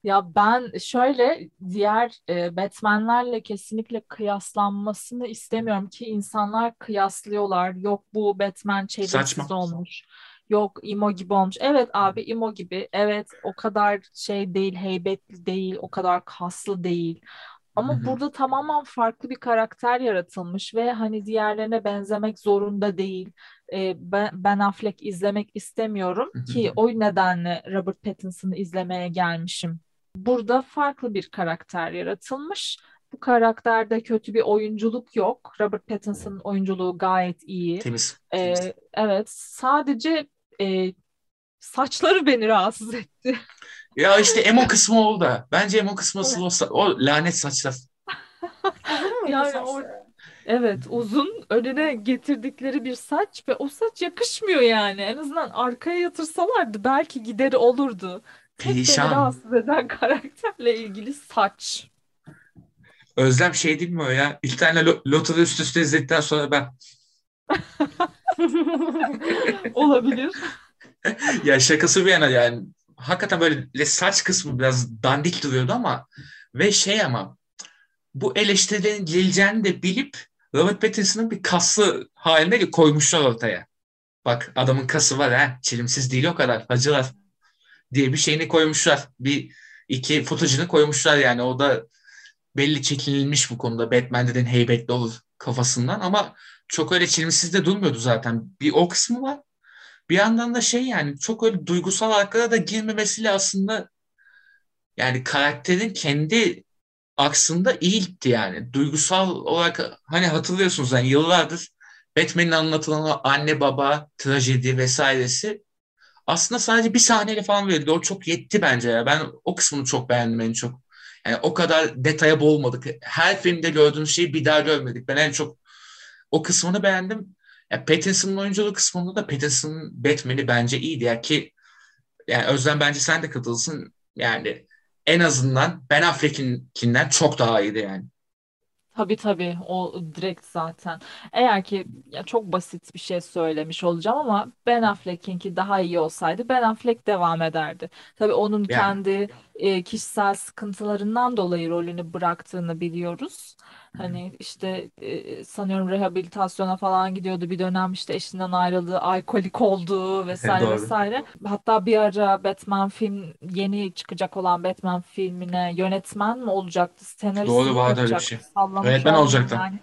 Ya ben şöyle diğer e, Batman'lerle kesinlikle kıyaslanmasını istemiyorum ki insanlar kıyaslıyorlar. Yok bu Batman Saçma. olmuş. Yok emo gibi olmuş. Evet abi emo gibi. Evet o kadar şey değil, heybetli değil, o kadar kaslı değil. Ama Hı hı. burada tamamen farklı bir karakter yaratılmış ve hani diğerlerine benzemek zorunda değil. E, ben, Ben Affleck izlemek istemiyorum Hı hı. ki o nedenle Robert Pattinson'ı izlemeye gelmişim. Burada farklı bir karakter yaratılmış. Bu karakterde kötü bir oyunculuk yok. Robert Pattinson'ın oyunculuğu gayet iyi. Temiz. Ee, Temiz. evet, sadece e, saçları beni rahatsız etti. Ya işte emo kısmı oldu. Bence emo kısmı Evet. o, sa- o lanet saçlar. Yani o evet uzun önüne getirdikleri bir saç ve o saç yakışmıyor yani. En azından arkaya yatırsalardı belki gideri olurdu. Tek beni Perişan. rahatsız eden karakterle ilgili saç. Özlem şey değil mi o ya? İlk tane lo- Loto'da üst üste izledikten sonra ben Olabilir. ya şakası bir yana yani hakikaten böyle saç kısmı biraz dandik duruyordu ama ve şey ama bu eleştirilerin geleceğini de bilip Robert Pattinson'ın bir kaslı haline koymuşlar ortaya. Bak adamın kası var ha. Çelimsiz değil o kadar. Hacılar diye bir şeyini koymuşlar. Bir iki footage'ını koymuşlar yani. O da belli çekinilmiş bu konuda. Batman dedin heybetli olur kafasından ama çok öyle çelimsiz de durmuyordu zaten. Bir o kısmı var. Bir yandan da şey yani çok öyle duygusal arkada da girmemesiyle aslında yani karakterin kendi aksında gitti yani. Duygusal olarak hani hatırlıyorsunuz yani yıllardır Batman'in anlatılan anne baba trajedi vesairesi aslında sadece bir sahneyle falan verildi. O çok yetti bence ya. Ben o kısmını çok beğendim en çok. Yani o kadar detaya boğulmadık. Her filmde gördüğümüz şeyi bir daha görmedik. Ben en çok o kısmını beğendim. Ya Pattinson'ın oyunculuğu kısmında da Pattinson'ın Batman'i bence iyiydi ya ki yani Özlem bence sen de katılsın. Yani en azından Ben Affleck'inkinden çok daha iyiydi yani. Tabii tabii o direkt zaten. Eğer ki ya çok basit bir şey söylemiş olacağım ama Ben Affleck'inki daha iyi olsaydı Ben Affleck devam ederdi. Tabii onun Yani kendi e, kişisel sıkıntılarından dolayı rolünü bıraktığını biliyoruz. Hani işte e, sanıyorum rehabilitasyona falan gidiyordu bir dönem işte eşinden ayrıldı, alkolik oldu vesaire doğru. vesaire. Hatta bir ara Batman film yeni çıkacak olan Batman filmine yönetmen mi olacaktı, senarist Doğru mi vardı öyle bir şey. olmalı olacaktı. yani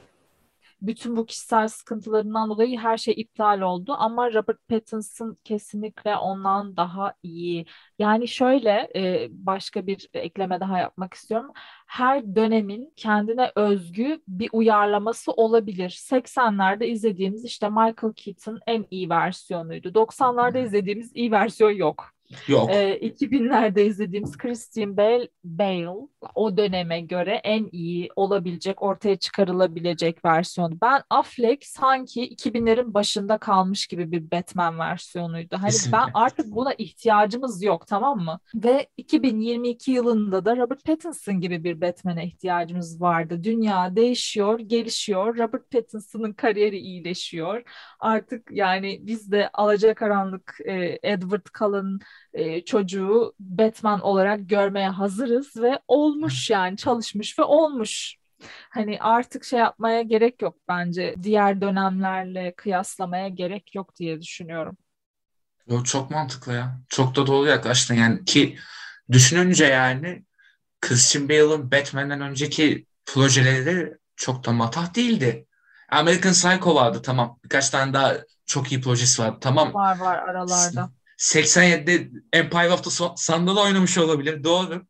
bütün bu kişisel sıkıntılarından dolayı her şey iptal oldu ama Robert Pattinson kesinlikle ondan daha iyi. Yani şöyle e, başka bir ekleme daha yapmak istiyorum. Her dönemin kendine özgü bir uyarlaması olabilir. 80'lerde izlediğimiz işte Michael Keaton en iyi versiyonuydu. 90'larda izlediğimiz iyi versiyon yok. Yok. Ee, 2000'lerde izlediğimiz Christian Bale, Bale o döneme göre en iyi olabilecek, ortaya çıkarılabilecek versiyon. Ben Affleck sanki 2000'lerin başında kalmış gibi bir Batman versiyonuydu. Hani ben Kesinlikle. artık buna ihtiyacımız yok tamam mı? Ve 2022 yılında da Robert Pattinson gibi bir Batman'e ihtiyacımız vardı. Dünya değişiyor, gelişiyor. Robert Pattinson'ın kariyeri iyileşiyor. Artık yani biz de Alacakaranlık e, Edward Cullen e, çocuğu Batman olarak görmeye hazırız ve olmuş yani çalışmış ve olmuş. Hani artık şey yapmaya gerek yok bence. Diğer dönemlerle kıyaslamaya gerek yok diye düşünüyorum. Yok çok mantıklı ya. Çok da doğru yaklaştın yani ki düşününce yani Christian Bale'ın Batman'den önceki projeleri çok da matah değildi. American Psycho vardı tamam. Birkaç tane daha çok iyi projesi vardı tamam. Var var aralarda. 87'de Empire of the Sun'da da oynamış olabilir doğru.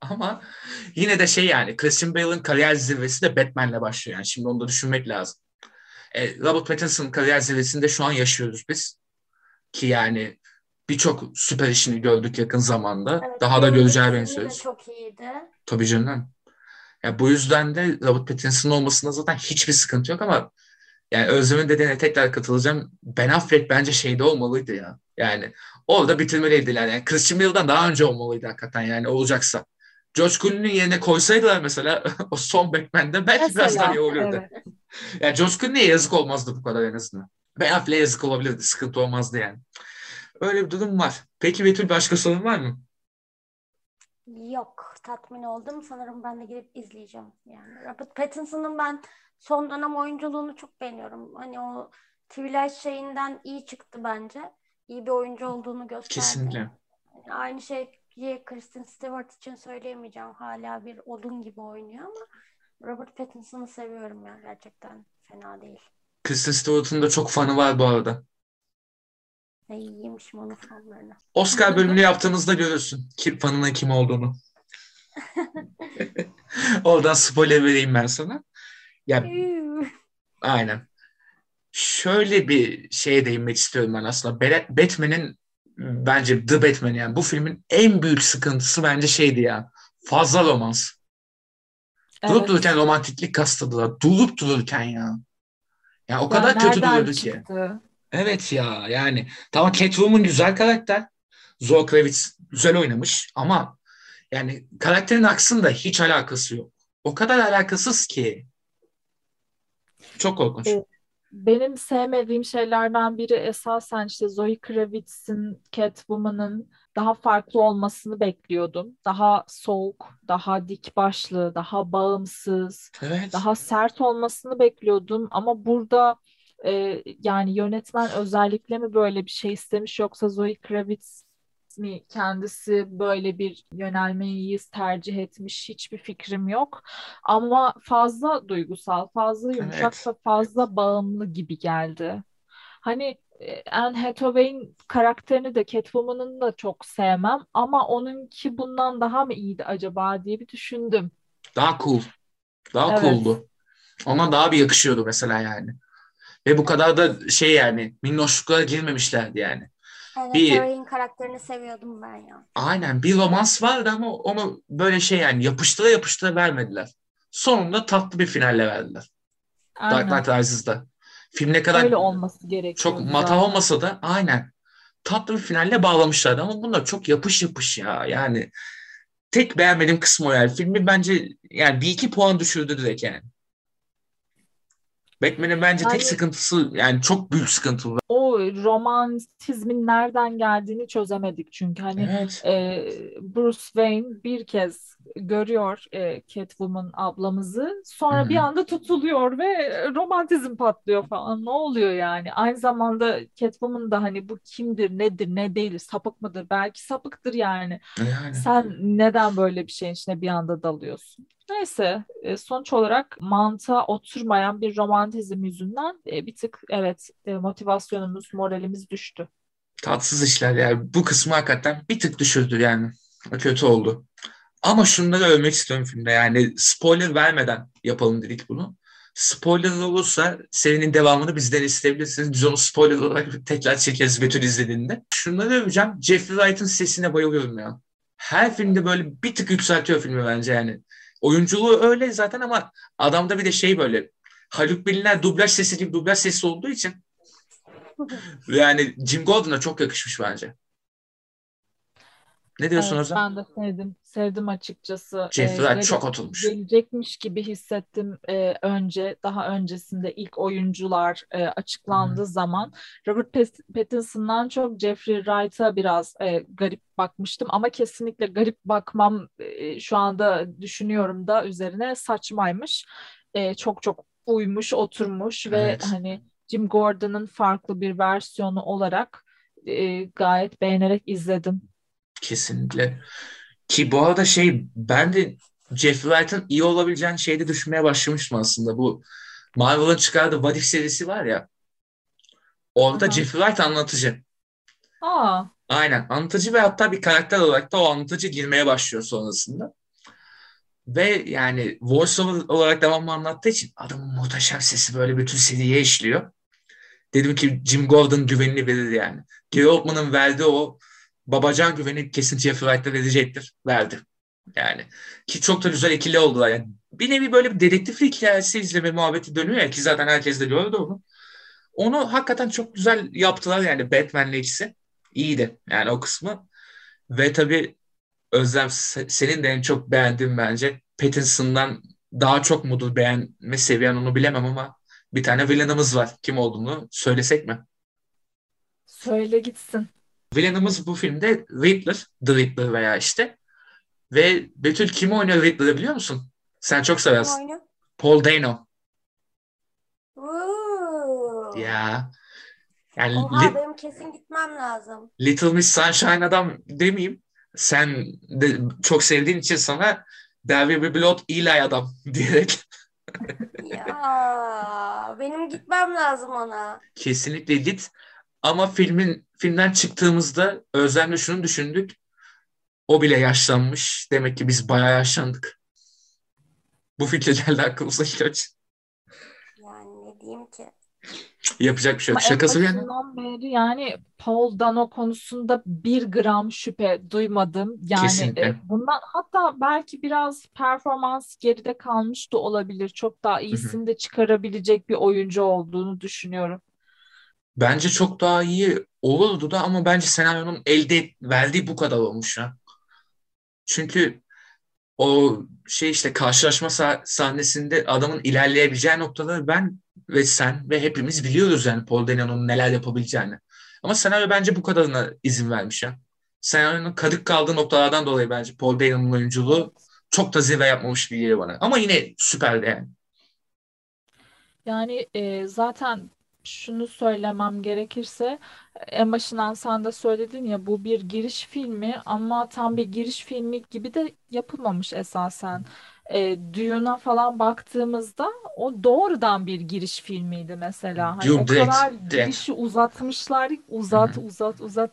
Ama yine de şey yani Christian Bale'ın kariyer zirvesi de Batman'le başlıyor. Yani şimdi onu da düşünmek lazım. E, Robert Pattinson'ın kariyer zirvesinde şu an yaşıyoruz biz. Ki yani birçok süper işini gördük yakın zamanda. Evet, Daha da de benziyoruz. çok iyiydi. Tabii canım. Ya bu yüzden de Robert Pattinson'ın olmasında zaten hiçbir sıkıntı yok ama yani Özlem'in dediğine tekrar katılacağım. Ben Affleck bence şeyde olmalıydı ya. Yani orada bitirmeliydiler. Yani Christian Bale'dan daha önce olmalıydı hakikaten yani olacaksa. George Clooney'nin yerine koysaydılar mesela o son Batman'de belki biraz daha iyi Mesela olurdu. evet. Yani George Clooney'e yazık olmazdı bu kadar en azından. Ben Affleck'e yazık olabilirdi. Sıkıntı olmazdı yani. Öyle bir durum var. Peki Betül başka sorun var mı? Yok, tatmin oldum. Sanırım ben de gidip izleyeceğim. Yani Robert Pattinson'ın ben son dönem oyunculuğunu çok beğeniyorum. Hani o Twilight şeyinden iyi çıktı bence. İyi bir oyuncu olduğunu gösterdi. Kesinlikle. Aynı şeyi Kristen Stewart için söyleyemeyeceğim. Hala bir odun gibi oynuyor ama Robert Pattinson'ı seviyorum ya gerçekten. Fena değil. Kristen Stewart'ın da çok fanı var bu arada. Ne iyiymişim onun fanlarını. Oscar bölümünü yaptığımızda görürsün kim fanının kim olduğunu. Oradan spoiler vereyim ben sana. Ya aynen. Şöyle bir şeye değinmek istiyorum ben aslında. Batman'in bence The Batman yani bu filmin en büyük sıkıntısı bence şeydi ya. Fazla romans. Durup Evet. dururken romantiklik kastladılar. Durup dururken ya. Ya o Ya kadar kötü duruyordu ki. Evet ya yani tamam Catwoman güzel karakter. Zoe Kravitz güzel oynamış ama yani karakterin aksında hiç alakası yok. O kadar alakasız ki. Çok korkunç. Evet. Benim sevmediğim şeylerden biri esasen işte Zoe Kravitz'in Catwoman'ın daha farklı olmasını bekliyordum. Daha soğuk, daha dik başlı, daha bağımsız, Evet. daha sert olmasını bekliyordum. Ama burada e, yani yönetmen özellikle mi böyle bir şey istemiş yoksa Zoe Kravitz mi kendisi böyle bir yönelmeyi tercih etmiş hiçbir fikrim yok. Ama fazla duygusal, fazla yumuşak Evet. ve fazla bağımlı gibi geldi. Hani e, Anne Hathaway'in karakterini de Catwoman'ın da çok sevmem ama onunki bundan daha mı iyiydi acaba diye bir düşündüm. Daha cool. Daha Evet. cool'du. Ona daha bir yakışıyordu mesela yani. Ve bu kadar da şey yani minnoşluklara girmemişlerdi yani. Evet, Bir- Hathaway'in karakterini seviyordum ben ya. Aynen bir romans vardı ama onu böyle şey yani yapıştıra yapıştıra vermediler. Sonunda tatlı bir finalle verdiler. Dark Aynen. Knight Rises'da. Film ne kadar Öyle olması gerekiyor. çok mata olmasa da aynen tatlı bir finalle bağlamışlardı ama bunlar çok yapış yapış ya. Yani tek beğenmediğim kısmı o yani. Filmi bence yani bir iki puan düşürdü direkt yani. Batman'in bence tek Yani- sıkıntısı yani çok büyük sıkıntı. O romantizmin nereden geldiğini çözemedik çünkü hani Evet. e, Bruce Wayne bir kez görüyor e, Catwoman ablamızı sonra Hı bir anda tutuluyor ve romantizm patlıyor falan ne oluyor yani aynı zamanda Catwoman da hani bu kimdir nedir ne değil sapık mıdır belki sapıktır yani Yani. sen neden böyle bir şeyin içine bir anda dalıyorsun neyse e, sonuç olarak mantığa oturmayan bir romantizm yüzünden e, bir tık evet e, motivasyonumuz moralimiz düştü. Tatsız işler yani. Bu kısmı hakikaten bir tık düşürdü yani. Kötü oldu. Ama şunları övmek istiyorum filmde yani spoiler vermeden yapalım dedik bunu. Spoiler olursa serinin devamını bizden isteyebilirsiniz. Biz onu spoiler olarak tekrar çekeriz Betül izlediğinde. Şunları öveceğim. Jeffrey Wright'ın sesine bayılıyorum ya. Her filmde böyle bir tık yükseltiyor filmi bence yani. Oyunculuğu öyle zaten ama adamda bir de şey böyle Haluk Bilginer dublaj sesi gibi dublaj sesi olduğu için yani Jim Gordon'a çok yakışmış bence. Ne diyorsun Evet, Ozan? ben de sevdim. Sevdim açıkçası. Jeffrey Ee, çok oturmuş. gelecekmiş gibi hissettim e, önce. Daha öncesinde ilk oyuncular e, açıklandığı zaman Robert Pat- Pattinson'dan çok Jeffrey Wright'a biraz e, garip bakmıştım. Ama kesinlikle garip bakmam e, şu anda düşünüyorum da üzerine saçmaymış. E, çok çok uymuş, oturmuş ve Evet. hani Jim Gordon'ın farklı bir versiyonu olarak e, gayet beğenerek izledim. Kesinlikle. Ki bu arada şey ben de Jeffrey Wright'ın iyi olabileceğini şeyde düşünmeye başlamıştım aslında. Bu Marvel'ın çıkardığı What If serisi var ya. Orada Aha. Jeffrey Wright anlatıcı. Aa, Aynen anlatıcı ve hatta bir karakter olarak da o anlatıcı girmeye başlıyor sonrasında. Ve yani voiceover olarak devamlı anlattığı için adamın muhteşem sesi böyle bütün seriye işliyor. Dedim ki Jim Gordon güvenini verir yani. Gary Oldman'ın verdiği o babacan güveni kesin Jeffrey Wright'ta verecektir. Verdi. Yani ki çok da güzel ikili oldular. Yani bir nevi böyle bir dedektiflik hikayesi izleme muhabbeti dönüyor ya ki zaten herkes de gördü onu. Onu hakikaten çok güzel yaptılar yani Batman'le ikisi. İyiydi yani o kısmı. Ve tabii Özlem se- senin de en çok beğendiğin bence Pattinson'dan daha çok mudur beğenme seviyen onu bilemem ama bir tane villainımız var. Kim olduğunu söylesek mi? söyle gitsin. Villainımız bu filmde Riddler, The Riddler veya işte. Ve Betül kim oynuyor Riddler'ı biliyor musun? Sen çok seversin. Paul Dano. Woo. Ya. Yani Oha Li- benim kesin gitmem lazım. Little Miss Sunshine adam demeyeyim. Sen de çok sevdiğin için sana There Will Be Blood Eli adam diyerek Ya benim gitmem lazım ona. kesinlikle git. Ama filmin filmden çıktığımızda Özlem'le şunu düşündük. O bile yaşlanmış. Demek ki biz bayağı yaşlandık. Bu fikir geldi aklımıza ilk önce. Yani ne diyeyim ki? Yapacak bir şey yok. en Şakası bir yana. başından beri yani Paul Dano konusunda bir gram şüphe duymadım. Yani Kesinlikle. e, bundan hatta belki biraz performans geride kalmış da olabilir. Çok daha iyisini de çıkarabilecek bir oyuncu olduğunu düşünüyorum. Bence çok daha iyi olurdu da ama bence senaryonun elde verdiği bu kadar olmuş ya. Çünkü o şey işte karşılaşma sah- sahnesinde adamın ilerleyebileceği noktaları ben ve sen ve hepimiz biliyoruz yani Paul Dano'nun neler yapabileceğini. Ama senaryo bence bu kadarına izin vermiş ya. Senaryonun kadık kaldığı noktalardan dolayı bence Paul Dano'nun oyunculuğu çok da zirve yapmamış gibi geliyor bana. Ama yine süperdi yani. Yani e, zaten şunu söylemem gerekirse en başından sen de söyledin ya bu bir giriş filmi ama tam bir giriş filmi gibi de yapılmamış esasen. E, Dune'a falan baktığımızda o doğrudan bir giriş filmiydi mesela. Hani Dune o direkt, kadar direkt. girişi uzatmışlar uzat hı. uzat uzat.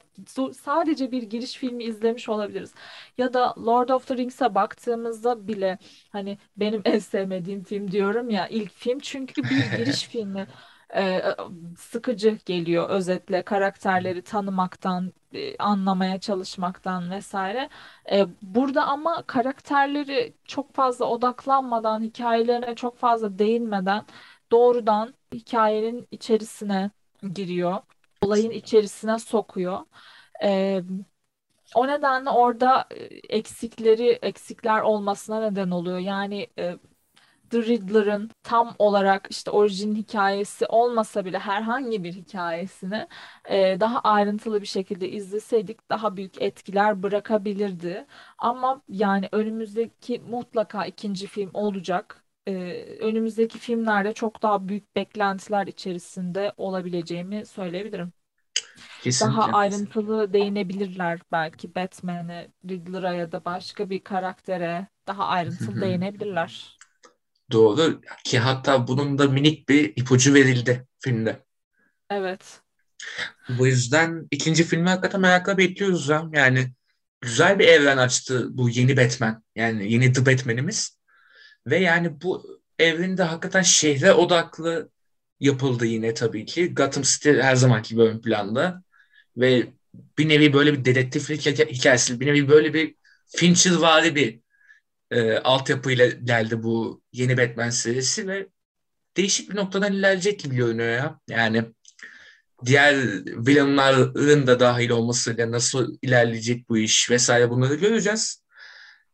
Sadece bir giriş filmi izlemiş olabiliriz. Ya da Lord of the Rings'e baktığımızda bile hani benim en sevmediğim film diyorum ya ilk film çünkü bir giriş filmi. Sıkıcı geliyor özetle karakterleri tanımaktan, anlamaya çalışmaktan vesaire. Burada ama karakterleri çok fazla odaklanmadan, hikayelerine çok fazla değinmeden doğrudan hikayenin içerisine giriyor. Olayın içerisine sokuyor. O nedenle orada eksikleri, eksikler olmasına neden oluyor. Yani The Riddler'ın tam olarak işte orijin hikayesi olmasa bile herhangi bir hikayesini e, daha ayrıntılı bir şekilde izleseydik daha büyük etkiler bırakabilirdi. Ama yani önümüzdeki mutlaka ikinci film olacak. E, önümüzdeki filmlerde çok daha büyük beklentiler içerisinde olabileceğimi söyleyebilirim. Daha Kesinlikle. ayrıntılı değinebilirler belki Batman'e, Riddler'a ya da başka bir karaktere daha ayrıntılı değinebilirler. Doğru ki hatta bunun da minik bir ipucu verildi filmde. Evet. Bu yüzden ikinci filmi hakikaten merakla bekliyoruz ya. Yani güzel bir evren açtı bu yeni Batman. Yani yeni The Batman'imiz. Ve yani bu evrende hakikaten şehre odaklı yapıldı yine tabii ki. Gotham City her zamanki gibi ön planda. Ve bir nevi böyle bir dedektiflik hikaye- hikayesi, bir nevi böyle bir Fincher'vari bir e, altyapıyla geldi bu yeni Batman serisi ve değişik bir noktadan ilerleyecek gibi görünüyor ya. Yani diğer villainların da dahil olmasıyla nasıl ilerleyecek bu iş vesaire bunları göreceğiz.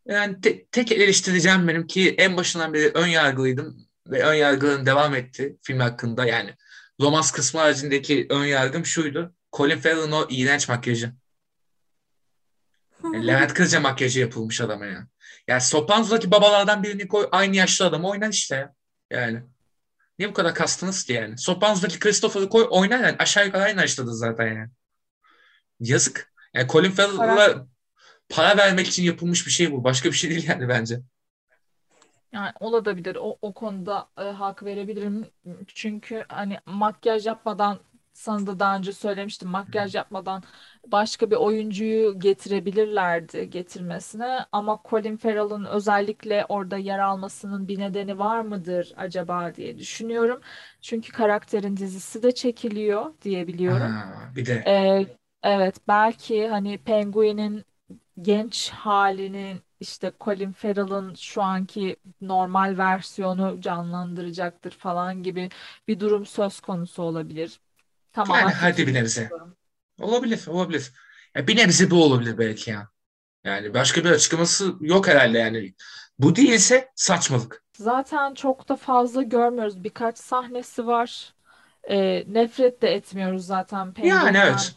Yani te- tek eleştireceğim benim ki en başından beri ön yargılıydım ve ön yargılarım devam etti film hakkında. Yani romans kısmı haricindeki ön yargım şuydu. Colin Farrell'ın o iğrenç makyajı. Yani Levent Kırca makyajı yapılmış adama ya. Yani Sopranos'daki babalardan birini koy aynı yaşlı adamı oynar işte ya. Yani. Niye bu kadar kastınız ki yani? Sopranos'daki Christopher'ı koy oynar yani. Aşağı yukarı aynı yaştadır zaten yani. Yazık. Yani Colin Farrell'a para vermek için yapılmış bir şey bu. Başka bir şey değil yani bence. Yani olabilir. O, o konuda e, hak verebilirim. Çünkü hani makyaj yapmadan sana da daha önce söylemiştim. Makyaj yapmadan başka bir oyuncuyu getirebilirlerdi getirmesine. Ama Colin Farrell'ın özellikle orada yer almasının bir nedeni var mıdır acaba diye düşünüyorum. Çünkü karakterin dizisi de çekiliyor diye biliyorum. Ha, bir de Ee, evet belki hani Penguin'in genç halinin işte Colin Farrell'ın şu anki normal versiyonu canlandıracaktır falan gibi bir durum söz konusu olabilir. Yani Tamamen hadi bir nebze. söylüyorum. Olabilir, olabilir. Ya bir nebze bu olabilir belki ya. Yani başka bir açıklaması yok herhalde yani. Bu değilse saçmalık. Zaten çok da fazla görmüyoruz. Birkaç sahnesi var. Ee, nefret de etmiyoruz zaten Yani Penguin'den. evet.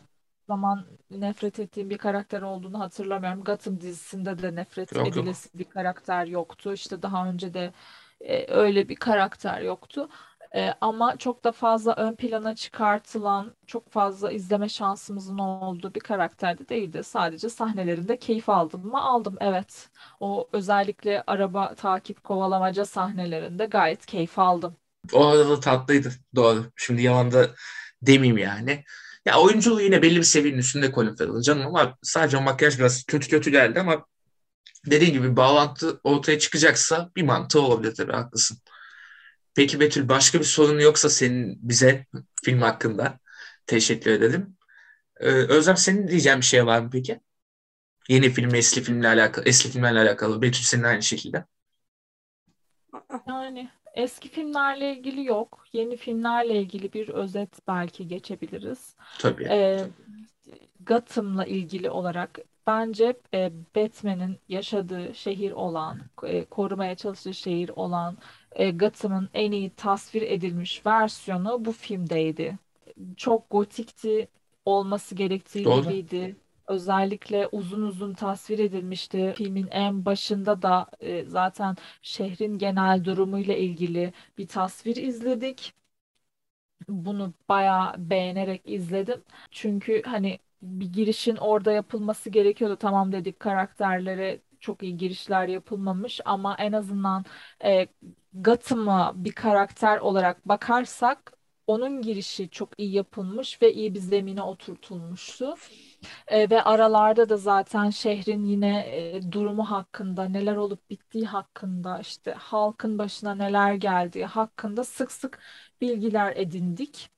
zaman nefret ettiğim bir karakter olduğunu hatırlamıyorum. Gotham dizisinde de nefret Yok yok. edilesi bir karakter yoktu. İşte daha önce de e, öyle bir karakter yoktu. E, ama çok da fazla ön plana çıkartılan, çok fazla izleme şansımızın olduğu bir karakter de değildi. Sadece sahnelerinde keyif aldım mı? Aldım, evet. O özellikle araba takip kovalamaca sahnelerinde gayet keyif aldım. O arada tatlıydı. Doğru. Şimdi yalan da demeyeyim yani. Ya oyunculuğu yine belli bir seviyenin üstünde Colin Farrell'ın canım ama sadece makyaj biraz kötü kötü geldi ama dediğin gibi bağlantı ortaya çıkacaksa bir mantığı olabilir tabii haklısın. Peki Betül başka bir sorun yoksa senin bize film hakkında teşekkür ederim. Ee, Özlem senin diyeceğin bir şey var mı peki? Yeni film, eski filmle alakalı, eski filmlerle alakalı. Betül senin aynı şekilde. Yani eski filmlerle ilgili yok. Yeni filmlerle ilgili bir özet belki geçebiliriz. Tabii. Ee, Gotham'la ilgili olarak bence e, Batman'in yaşadığı şehir olan, e, korumaya çalıştığı şehir olan e, Gotham'ın en iyi tasvir edilmiş versiyonu bu filmdeydi. Çok gotikti, olması gerektiği Doğru. gibiydi. Özellikle uzun uzun tasvir edilmişti. Filmin en başında da e, zaten şehrin genel durumuyla ilgili bir tasvir izledik. bunu bayağı beğenerek izledim. Çünkü hani bir girişin orada yapılması gerekiyordu. Tamam dedik karakterlere çok iyi girişler yapılmamış ama en azından e, Gotham'a bir karakter olarak bakarsak onun girişi çok iyi yapılmış ve iyi bir zemine oturtulmuştu. E, ve aralarda da zaten şehrin yine e, durumu hakkında, neler olup bittiği hakkında, işte halkın başına neler geldiği hakkında sık sık bilgiler edindik.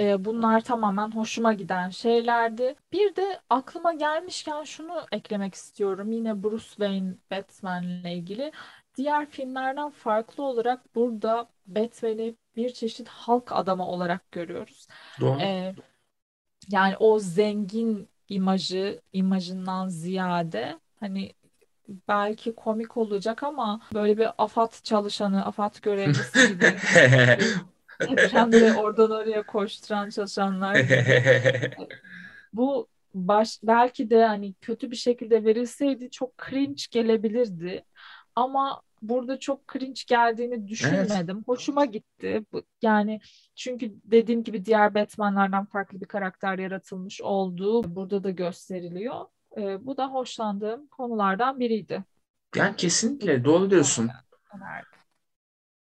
E, bunlar tamamen hoşuma giden şeylerdi. Bir de aklıma gelmişken şunu eklemek istiyorum. Yine Bruce Wayne Batman'le ilgili. Diğer filmlerden farklı olarak burada Batman'i bir çeşit halk adamı olarak görüyoruz. Doğru. E, yani o zengin imajı, imajından ziyade hani belki komik olacak ama böyle bir AFAD çalışanı, AFAD görevlisi gibi depremde oradan oraya koşturan çalışanlar. Bu baş, belki de hani kötü bir şekilde verilseydi çok cringe gelebilirdi. Ama burada çok cringe geldiğini Evet. düşünmedim. Hoşuma gitti. Yani çünkü dediğim gibi diğer Batman'lerden farklı bir karakter yaratılmış olduğu burada da gösteriliyor. Ee, bu da hoşlandığım konulardan biriydi. Yani kesinlikle doğru diyorsun.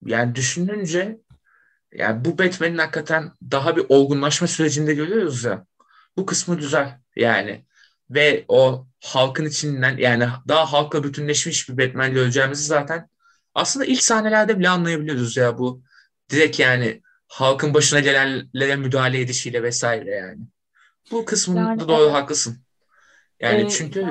Yani düşününce yani bu Batman'in hakikaten daha bir olgunlaşma sürecinde görüyoruz ya. Bu kısmı güzel yani. Ve o halkın içinden yani daha halkla bütünleşmiş bir Batman göreceğimizi zaten aslında ilk sahnelerde bile anlayabiliyoruz ya bu direkt yani halkın başına gelenlere müdahale edişiyle vesaire yani. Bu kısmında Yani doğru evet. haklısın. Yani Ee, çünkü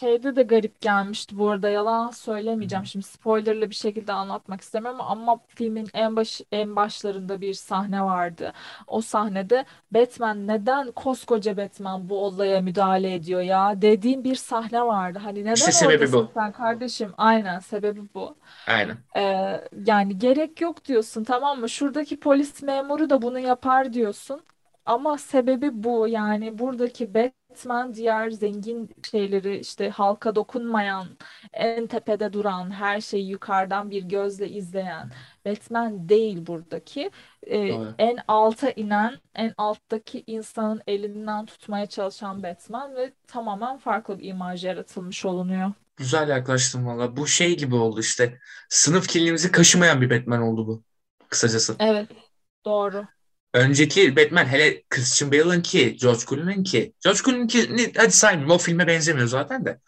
şeyde de garip gelmişti bu arada yalan söylemeyeceğim şimdi spoilerlı bir şekilde anlatmak istemiyorum ama filmin en baş en başlarında bir sahne vardı. O sahnede Batman neden koskoca Batman bu olaya müdahale ediyor ya dediğim bir sahne vardı. Hani işte neden sebebi oradasın bu. sen kardeşim? Aynen sebebi bu. Aynen. Ee, yani gerek yok diyorsun tamam mı? Şuradaki polis memuru da bunu yapar diyorsun. Ama sebebi bu yani buradaki Batman diğer zengin şeyleri işte halka dokunmayan, en tepede duran, her şeyi yukarıdan bir gözle izleyen Batman değil buradaki. Ee, en alta inen, en alttaki insanın elinden tutmaya çalışan Batman ve tamamen farklı bir imaj yaratılmış olunuyor. Güzel yaklaştın valla. Bu şey gibi oldu işte. Sınıf kimliğimizi kaşımayan bir Batman oldu bu. Kısacası. Evet, doğru. Önceki Batman hele Christian Bale'ın ki, George Clooney'nin ki. George Clooney'nin ki hadi saymayayım o filme benzemiyor zaten de.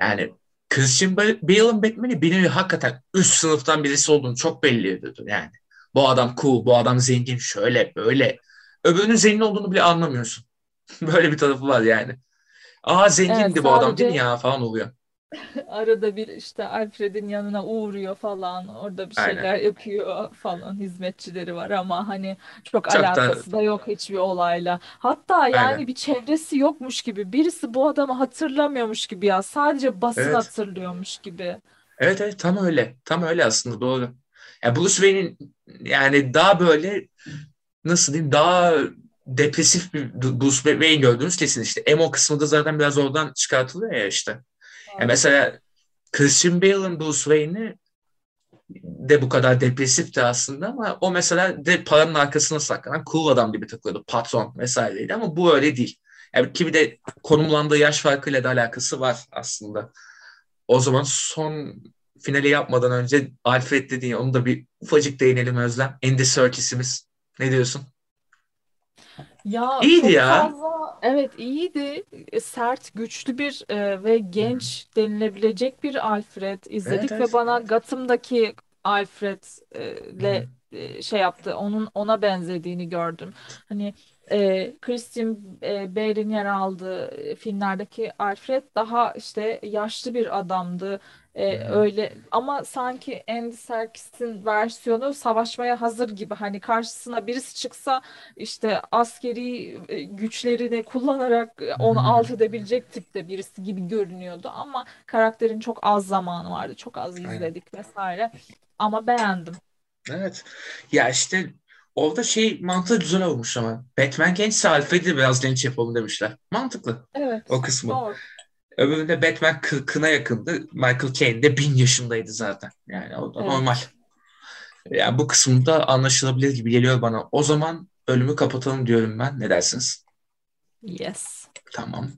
Yani Christian Bale- Bale'ın Batman'i nevi hakikaten üst sınıftan birisi olduğunu çok belli ediyordu yani. Bu adam cool, bu adam zengin, şöyle böyle. Öbürünün zengin olduğunu bile anlamıyorsun. Böyle bir tarafı var yani. Aa Evet, zengindi bu adam değil mi sadece ya falan oluyor. Arada bir işte Alfred'in yanına uğruyor falan, orada bir Aynen. şeyler yapıyor falan, hizmetçileri var ama hani çok Çok da alakası da yok hiçbir olayla. Hatta yani aynen. bir çevresi yokmuş gibi, birisi bu adamı hatırlamıyormuş gibi ya, sadece basın Evet. hatırlıyormuş gibi. Evet evet tam öyle. Tam öyle aslında doğru. Ya Bruce Wayne'in yani daha böyle nasıl diyeyim daha depresif bir Bruce Wayne gördüğünüz kesin işte. Emo kısmı da zaten biraz oradan çıkartılıyor ya işte. Ya Evet. mesela Christian Bale'ın Bruce Wayne'i de bu kadar depresifti aslında ama o mesela de paranın arkasına saklanan cool adam gibi takılıyordu. Patron vesaireydi ama bu öyle değil. Yani ki bir de konumlandığı yaş farkıyla da alakası var aslında. O zaman son finali yapmadan önce Alfred dediğin onu da bir ufacık değinelim Özlem. Andy Serkis'imiz. Ne diyorsun? Ya İyiydi çok ya. fazla evet iyiydi. E, Sert, güçlü bir e, ve genç denilebilecek bir Alfred Evet izledik ve evet. bana Gotham'daki Alfred'le Hı hı. şey yaptı. Onun ona benzediğini gördüm. Hani e, Christian e, Bale'in yer aldığı e, filmlerdeki Alfred daha işte yaşlı bir adamdı. E, hı. öyle ama sanki Andy Serkis'in versiyonu savaşmaya hazır gibi. Hani karşısına birisi çıksa işte askeri e, güçlerini kullanarak e, onu alt edebilecek tipte birisi gibi görünüyordu ama karakterin çok az zamanı vardı. Çok az Aynen. izledik vesaire. Ama beğendim. Evet. Ya işte orada şey mantığı güzel olmuş ama. Batman gençse Alfred'i de biraz genç yapalım demişler. Mantıklı Evet, o kısmı. doğru. Öbüründe Batman 40'ına yakındı. Michael Caine de 1000 yaşındaydı zaten. Yani o da Evet. normal. Yani bu kısımda anlaşılabilir gibi geliyor bana. O zaman bölümü kapatalım diyorum ben. Ne dersiniz? Yes. Tamam.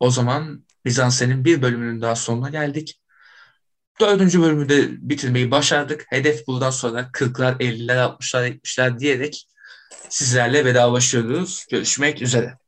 O zaman Mizansen'in bir bölümünün daha sonuna geldik. Dördüncü bölümü de bitirmeyi başardık. Hedef buradan sonra 40'lar, 50'ler, 60'lar, 70'ler diyerek sizlerle vedalaşıyoruz. Görüşmek üzere.